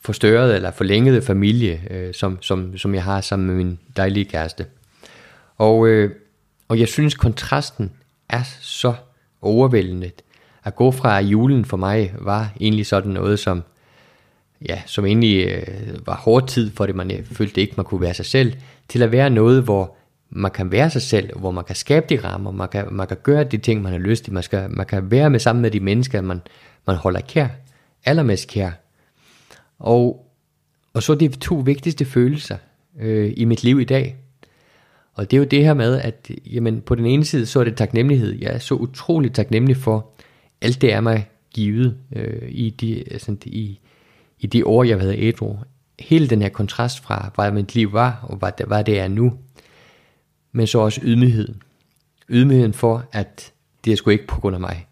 forstørrede eller forlængede familie, øh, som, som, som jeg har sammen med min dejlige kæreste. Og, øh, og jeg synes, kontrasten er så overvældende. At gå fra julen for mig var egentlig sådan noget, som, ja, som egentlig øh, var hård tid for det, man øh, følte ikke, man kunne være sig selv, til at være noget, hvor man kan være sig selv, hvor man kan skabe de rammer, man kan, man kan gøre de ting, man har lyst til, man, skal, man kan være med sammen med de mennesker, man, man holder kær, allermest kær. Og, og så de to vigtigste følelser øh, i mit liv i dag, og det er jo det her med, at jamen, på den ene side, så er det taknemmelighed. Jeg er så utrolig taknemmelig for alt det er mig givet øh, i, de, altså, i, i de år, jeg har været ædru. Hele den her kontrast fra, hvad mit liv var, og hvad det, hvad det er nu. Men så også ydmygheden. Ydmygheden for, at det er sgu ikke på grund af mig,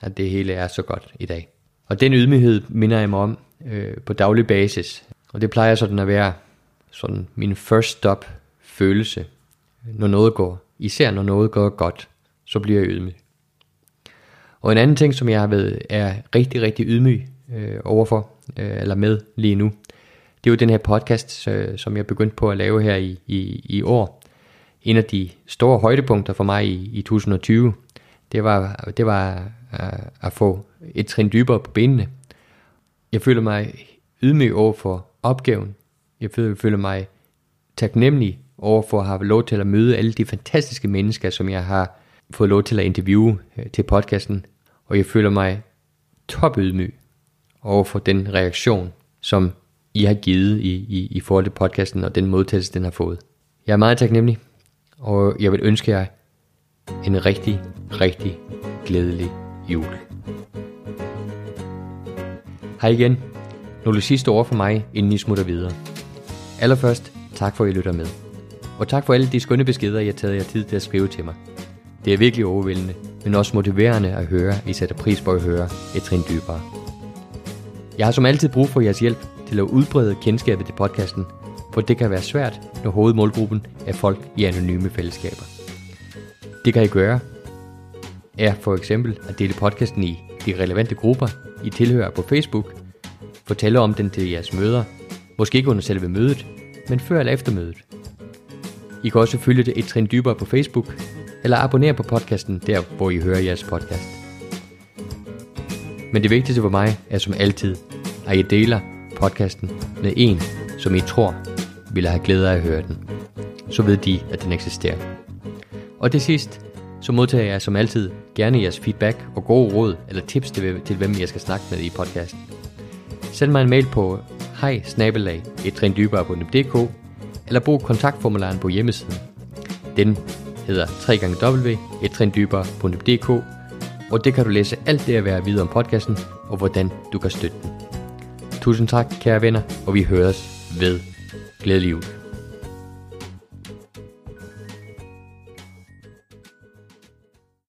at det hele er så godt i dag. Og den ydmyghed minder jeg mig om øh, på daglig basis. Og det plejer sådan at være sådan min first stop følelse når noget går, især når noget går godt, så bliver jeg ydmyg. Og en anden ting, som jeg har været, er rigtig, rigtig ydmyg øh, overfor, øh, eller med lige nu, det er jo den her podcast, øh, som jeg begyndte på at lave her i, i, i år. En af de store højdepunkter for mig i, i 2020, det var, det var øh, at få et trin dybere på benene. Jeg føler mig ydmyg over for opgaven. Jeg føler, føler mig taknemmelig over for at have lov til at møde alle de fantastiske mennesker, som jeg har fået lov til at interviewe øh, til podcasten. Og jeg føler mig topydmyg over for den reaktion, som I har givet i, i, i forhold til podcasten og den modtagelse, den har fået. Jeg er meget taknemmelig, og jeg vil ønske jer en rigtig, rigtig glædelig jul. Hej igen. Nogle sidste ord for mig, inden I smutter videre. Allerførst, tak for at I lytter med. Og tak for alle de skønne beskeder, jeg har taget jer tid til at skrive til mig. Det er virkelig overvældende, men også motiverende at høre, at I sætter pris på at høre et trin dybere. Jeg har som altid brug for jeres hjælp til at udbrede kendskabet til podcasten, for det kan være svært, når hovedmålgruppen er folk i anonyme fællesskaber. Det kan I gøre, er for eksempel at dele podcasten i de relevante grupper, I tilhører på Facebook, fortælle om den til jeres møder, måske ikke under selve mødet, men før eller efter mødet. I kan også følge det et trin dybere på Facebook, eller abonnere på podcasten der, hvor I hører jeres podcast. Men det vigtigste for mig er som altid, at I deler podcasten med en, som I tror ville have glæde af at høre den. Så ved de, at den eksisterer. Og til sidst, så modtager jeg som altid gerne jeres feedback og gode råd eller tips til, til hvem jeg skal snakke med i podcasten. Send mig en mail på hej eller brug kontaktformularen på hjemmesiden. Den hedder www.etrindybere.dk og det kan du læse alt det at være videre om podcasten og hvordan du kan støtte den. Tusind tak, kære venner, og vi høres ved. Glædelig jul.